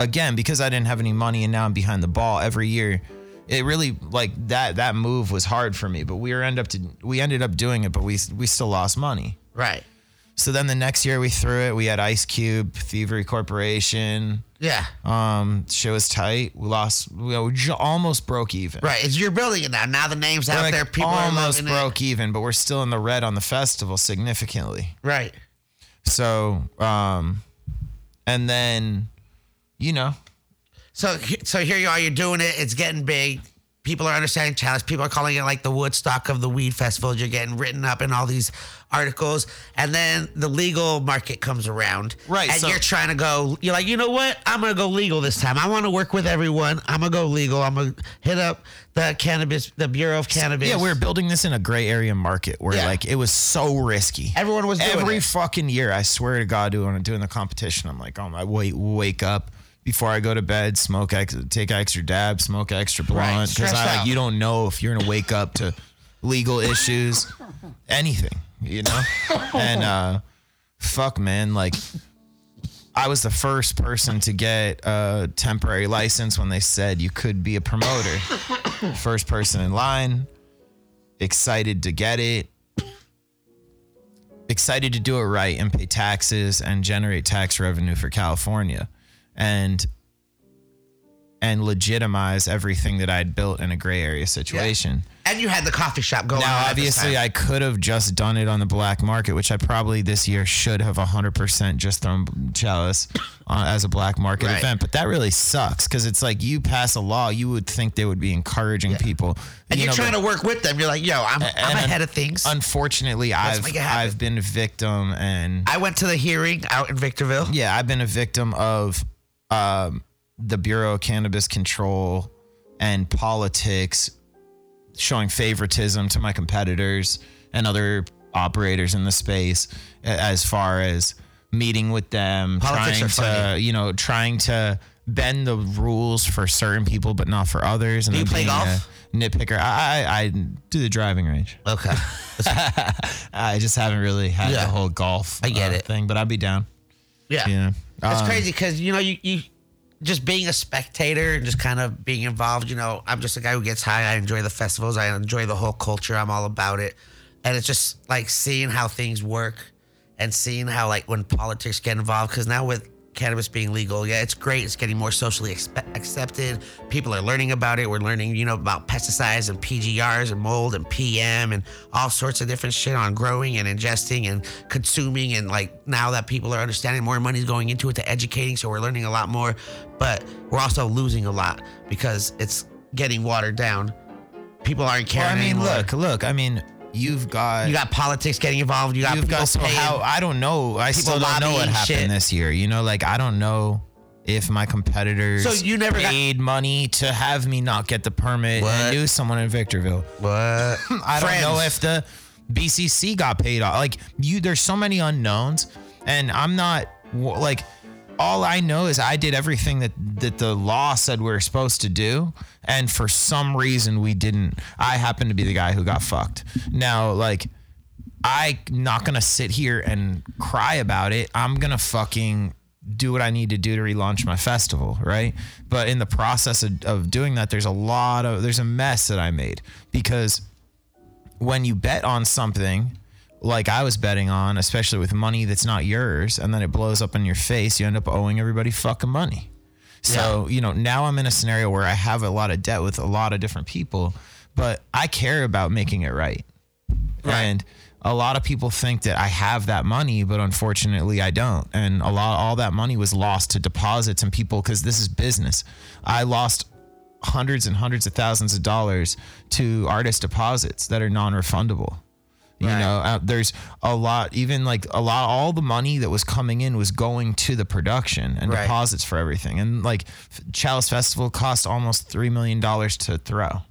again, because I didn't have any money and now I'm behind the ball every year, it really like that that move was hard for me. But we were end up to we ended up doing it, but we we still lost money. Right. So then the next year we threw it. We had Ice Cube, Thievery Corporation. Yeah. Um, shit was tight. We lost. We, we almost broke even. Right. It's you're building it now. Now the name's We're out like there. People almost broke even, but we're still in the red on the festival significantly. Right. So, um, and then, you know, So so here you are. You're doing it. It's getting big. People are understanding challenge. People are calling it like the Woodstock of the weed festival. You're getting written up in all these articles, and then the legal market comes around. Right, And so- you're trying to go. You're like, you know what? I'm gonna go legal this time. I want to work with everyone. I'm gonna go legal. I'm gonna hit up the cannabis, the Bureau of Cannabis. Yeah, we were building this in a gray area market where Yeah. like it was so risky. Everyone was every it. fucking year. I swear to God, doing doing the competition, I'm like, oh my, wait, wake up before I go to bed, smoke, ex- take extra dab, smoke extra blunt because I like you don't know if you're gonna wake up to legal issues, anything, you know, and uh, fuck, man, like. I was the first person to get a temporary license when they said you could be a promoter. first person in line, excited to get it, excited to do it right and pay taxes and generate tax revenue for California and and legitimize everything that I'd built in a gray area situation. and you had the coffee shop going. Now, obviously. I could have just done it on the black market, which I probably this year should have 100% just thrown Chalice uh, as a black market Right. event. But that really sucks because it's like you pass a law, you would think they would be encouraging people. and You you're know, trying to work with them. You're like, yo, I'm, I'm ahead of things. Unfortunately, I've make it happen. I've been a victim, and I went to the hearing out in Victorville. yeah, I've been a victim of um, the Bureau of Cannabis Control and politics showing favoritism to my competitors and other operators in the space as far as meeting with them, Politics trying to, you know, trying to bend the rules for certain people but not for others. And Do you play golf? nitpicker. I, I, I do the driving range. Okay. I just haven't really had Yeah. the whole golf I get uh, it. thing, but I'd be down. Yeah. Yeah. It's Um, crazy because you know you, you just being a spectator and just kind of being involved. You know, I'm just a guy who gets high. I enjoy the festivals. I enjoy the whole culture. I'm all about it, and it's just like seeing how things work and seeing how like when politics get involved, because now with cannabis being legal, yeah, it's great. It's getting more socially expe- accepted. People are learning about it. We're learning, you know, about pesticides and PGRs and mold and PM and all sorts of different shit on growing and ingesting and consuming. And like now that people are understanding, more money's going into it to educating, so we're learning a lot more. But we're also losing a lot because it's getting watered down. People aren't Well, I mean, anymore. look, look. I mean, you've got you got politics getting involved. You got you've people got so paying. how I don't know. I still don't know what happened shit. this year. You know, like I don't know if my competitors So you never got- paid money to have me not get the permit What? and knew someone in Victorville. what? I don't know if the BCC got paid off. Like you, there's so many unknowns, and I'm not like. All I know is I did everything that that the law said we were supposed to do, and for some reason we didn't. I happen to be the guy who got fucked. Now, like, I'm not gonna sit here and cry about it. I'm gonna fucking do what I need to do to relaunch my festival, right? But in the process of, of doing that, there's a lot of there's a mess that I made because when you bet on something like I was betting on, especially with money that's not yours, and then it blows up in your face, you end up owing everybody fucking money. So, you know, now I'm in a scenario where I have a lot of debt with a lot of different people, but I care about making it right. And a lot of people think that I have that money, but unfortunately I don't. And a lot all that money was lost to deposits and people cuz this is business. I lost hundreds and hundreds of thousands of dollars to artist deposits that are non-refundable. You Right. know, uh, there's a lot, even like a lot, all the money that was coming in was going to the production and Right. deposits for everything. And like Chalice Festival cost almost $3 million to throw.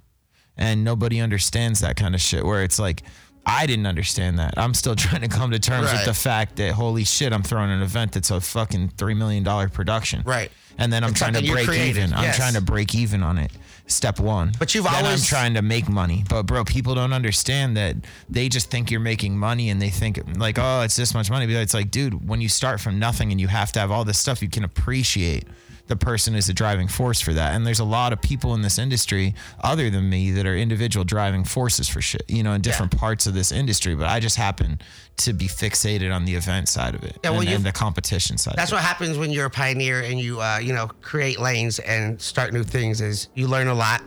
And nobody understands that kind of shit where it's like, I didn't understand that. I'm still trying to come to terms Right. with the fact that holy shit, I'm throwing an event that's a fucking $3 million production. Right. And then I'm It's trying to break even. I'm trying to break even on it. Step one. But you've then always- I'm trying to make money. But bro, people don't understand that they just think you're making money and they think like, oh, it's this much money. But it's like, dude, when you start from nothing and you have to have all this stuff, you can appreciate the person is a driving force for that. And there's a lot of people in this industry other than me that are individual driving forces for shit, you know, in different parts of this industry. But I just happen to be fixated on the event side of it Yeah, well, and, and the competition side. That's what happens when you're a pioneer and you, uh, you know, create lanes and start new things. Is you learn a lot.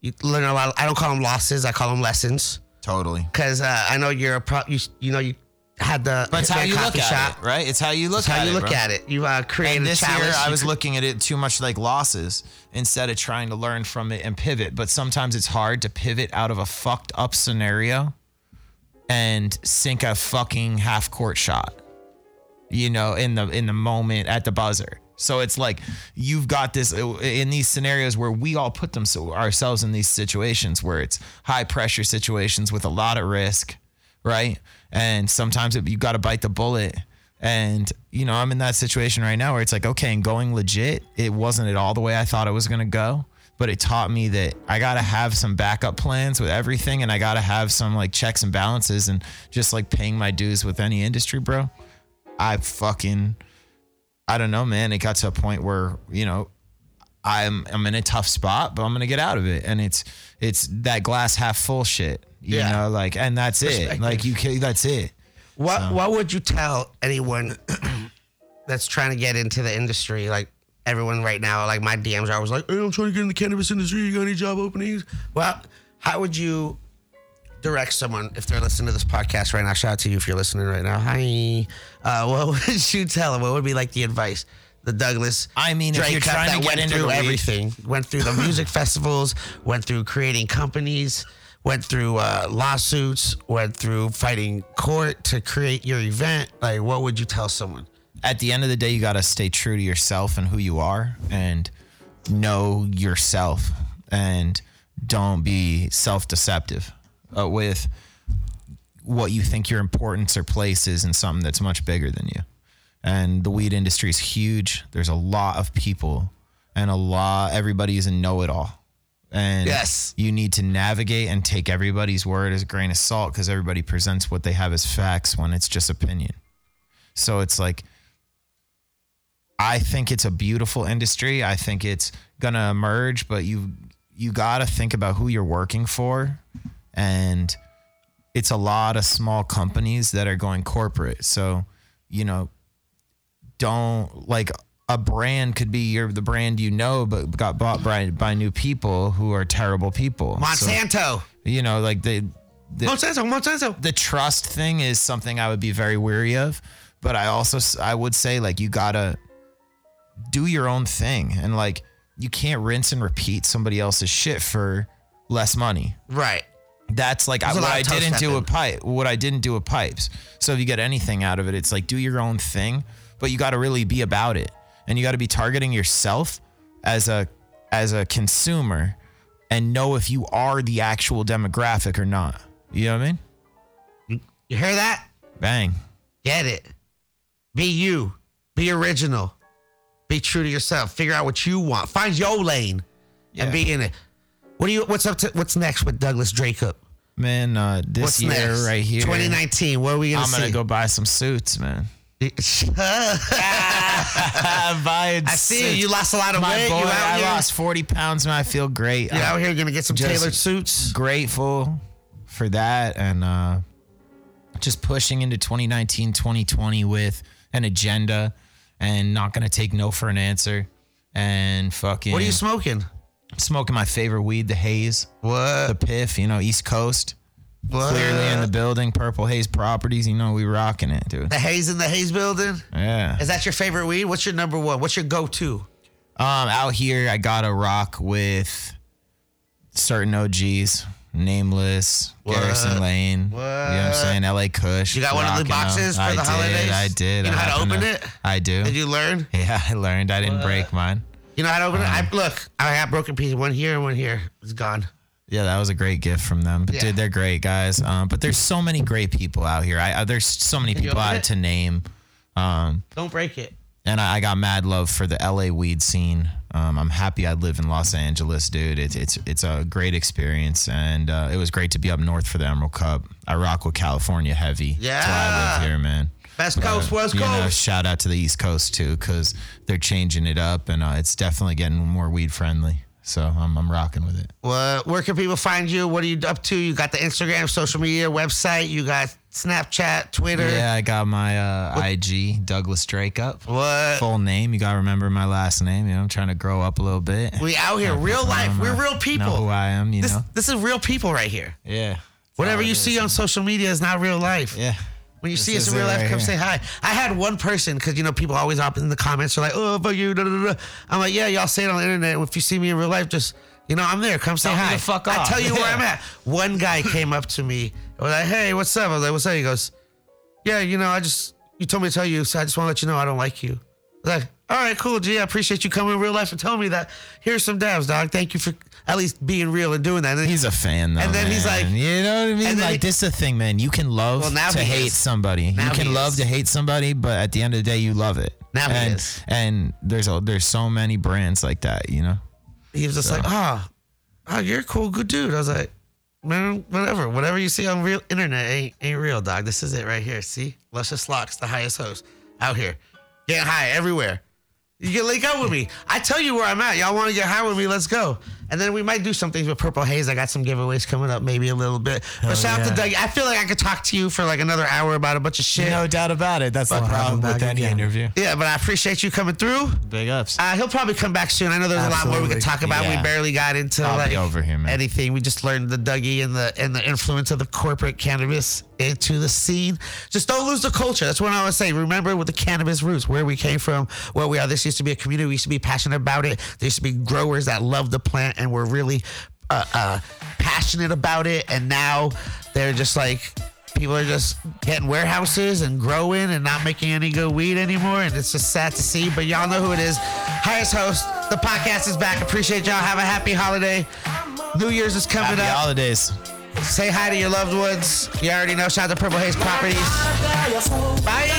You learn a lot. I don't call them losses. I call them lessons. totally. Because uh, I know you're a pro. You, you know, you had the But it's how you look coffee at it, right? It's how you look It's at how it. you look bro. at it. You uh, created And a this year. I was looking at it too much like losses instead of trying to learn from it and pivot. But sometimes it's hard to pivot out of a fucked up scenario and sink a fucking half court shot. You know, in the in the moment at the buzzer. So it's like you've got this in these scenarios where we all put them so ourselves in these situations where it's high pressure situations with a lot of risk, right? And sometimes it, you got to bite the bullet. And you know, I'm in that situation right now where it's like, okay, and going legit, it wasn't at all the way I thought it was gonna go. But it taught me that I gotta have some backup plans with everything, and I gotta have some like checks and balances, and just like paying my dues with any industry, bro. I fucking I don't know, man. It got to a point where, you know, I'm I'm in a tough spot, but I'm gonna get out of it. And it's it's that glass half full shit. You Yeah. know, like and that's it. Like you can that's it. What What would you tell anyone that's trying to get into the industry? Like everyone right now, like my DMs are always like, "Hey, I'm trying to get in the cannabis industry. You got any job openings?" Well, how would you direct someone if they're listening to this podcast right now? Shout out to you if you're listening right now. Hi. Uh, what would you tell them? What would be like the advice? The Douglas. I mean, if Dre you're trying to get into through everything, went through the music festivals, went through creating companies, went through uh, lawsuits, went through fighting court to create your event. Like, what would you tell someone? At the end of the day, you gotta stay true to yourself and who you are and know yourself and don't be self-deceptive uh, with what you think your importance or place is in something that's much bigger than you. And the weed industry is huge. There's a lot of people and a lot everybody is a know-it-all. And Yes. you need to navigate and take everybody's word as a grain of salt because everybody presents what they have as facts when it's just opinion. So it's like I think it's a beautiful industry. I think it's gonna emerge, but you you gotta think about who you're working for, and it's a lot of small companies that are going corporate. So you know, don't like a brand could be your the brand you know, but got bought by by new people who are terrible people. So, Monsanto. you know, like they. the- Monsanto. Monsanto. the trust thing is something I would be very weary of, but I also I would say like you gotta do your own thing and like you can't rinse and repeat somebody else's shit for less money. Right. That's like I, what I didn't do with pipe. What I didn't do with pipes. So if you get anything out of it, it's like do your own thing, but you got to really be about it, and you got to be targeting yourself as a as a consumer, and know if you are the actual demographic or not. You know what I mean? You hear that? Bang. Get it. Be you. Be original. Be true to yourself. Figure out what you want. Find your lane Yeah. and be in it. What do you? What's up to? What's next with Douglas Jacob? Man, uh, this What's year next? right here, 2019. What are we gonna I'm gonna go buy some suits, man. I see you. Lost a lot of My weight. boy, you out I here. lost 40 pounds and I feel great. You I'm out here gonna get some tailored suits. grateful for that and uh, just pushing into 2019, 2020 with an agenda and not gonna take no for an answer. And fucking What are you smoking? smoking my favorite weed, the haze, What? the piff, you know, East Coast. What? Clearly in the building, Purple Haze Properties. You know, we rocking it, dude. the haze in the haze building. Yeah. Is that your favorite weed? What's your number one? What's your go-to? Um, out here, I got to rock with certain OGs, Nameless, Garrison Lane. What? You know what I'm saying? LA Kush. You got one of the boxes for I the did, holidays? I did. You know I how to open it? I do. Did you learn? Yeah, I learned. I didn't break mine. You know how to open it? I look. I got broken pieces. One here, and one here. It's gone. Yeah, that was a great gift from them. But Yeah. dude, they're great guys. Um, but there's so many great people out here. I, uh, there's so many people out it? to name. Um, Don't break it. and I, I got mad love for the LA weed scene. Um, I'm happy I live in Los Angeles, dude. It's it's it's a great experience, and uh, it was great to be up north for the Emerald Cup. I rock with California heavy. Yeah, that's why I live here, man. West Coast, West you know, Coast. shout out to the East Coast too, because they're changing it up, and uh, it's definitely getting more weed friendly. So I'm I'm rocking with it. What? Where can people find you? What are you up to? You got the Instagram, social media, website. You got Snapchat, Twitter. Yeah, I got my uh, IG Douglas Drake up. What? Full name. You gotta remember my last name. You know, I'm trying to grow up a little bit. We out here, real life. We're real people. Know who I am. You This, know. this is real people right here. Yeah. Whatever you it see on social media is not real life. Yeah. When you This see us in real life, right come here. say hi. I had one person because you know people always up in the comments are like, "Oh, but you." Da, da, da. I'm like, "Yeah, y'all say it on the internet. If you see me in real life, just you know, I'm there. Come say Tell hi. fuck I tell you where I'm at. One guy came up to me and was like, "Hey, what's up?" I was like, "What's up?" He goes, "Yeah, you know, I just you told me to tell you, so I just want to let you know I don't like you." I was like, "All right, cool, G. I appreciate you coming in real life and telling me that. Here's some dabs, dog. Thank you for at least being real and doing that." And He's a fan though. And then he's like- you know what I mean? Like he- this is the thing, man. You can love Well, to hate is. somebody. Now you can love is. to hate somebody, but at the end of the day, you love it. Now he and, is. And there's a, there's so many brands like that. You know. he was just like, "Ah, oh, you're a cool, good dude." I was like, "Man, whatever, whatever you see on real internet ain't ain't real, dog. This is it right here. See, Luscious Locks, the highest host out here, getting high everywhere. You can link up with me. I tell you where I'm at. Y'all want to get high with me? Let's go. And then we might do some things with Purple Haze. I got some giveaways coming up, maybe a little bit. But shout out to Doug. I feel like I could talk to you for like another hour about a bunch of shit. No doubt about it. That's the We'll problem with any again. interview. yeah, but I appreciate you coming through. Big ups. Uh, he'll probably come back soon. I know there's a lot more we could talk about. We barely got into I'll like over here, man. anything. We just learned the Dougie and the and the influence of the corporate cannabis into the scene. Just don't lose the culture. That's what I always say. Remember with the cannabis roots, where we came from, where we are. This used to be a community. We used to be passionate about it. There used to be growers that loved the plant and were really uh, uh, passionate about it. And now they're just like people are just getting warehouses and growing and not making any good weed anymore. And it's just sad to see. But y'all know who it is. Highest host. The podcast is back. Appreciate y'all. Have a happy holiday. New Year's is coming Happy up. holidays. Say hi to your loved ones. You already know. Shout out to Purple Haze Properties. Bye.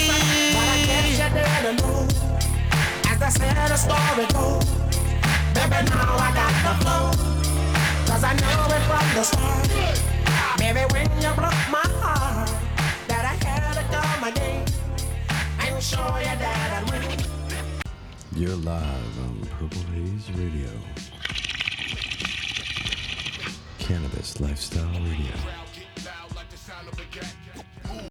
Baby, now I got the flow. Cause I know it from the start. Baby, when you broke my heart, that I had to you that I win. You're live on Purple Haze Radio. Cannabis Lifestyle Radio.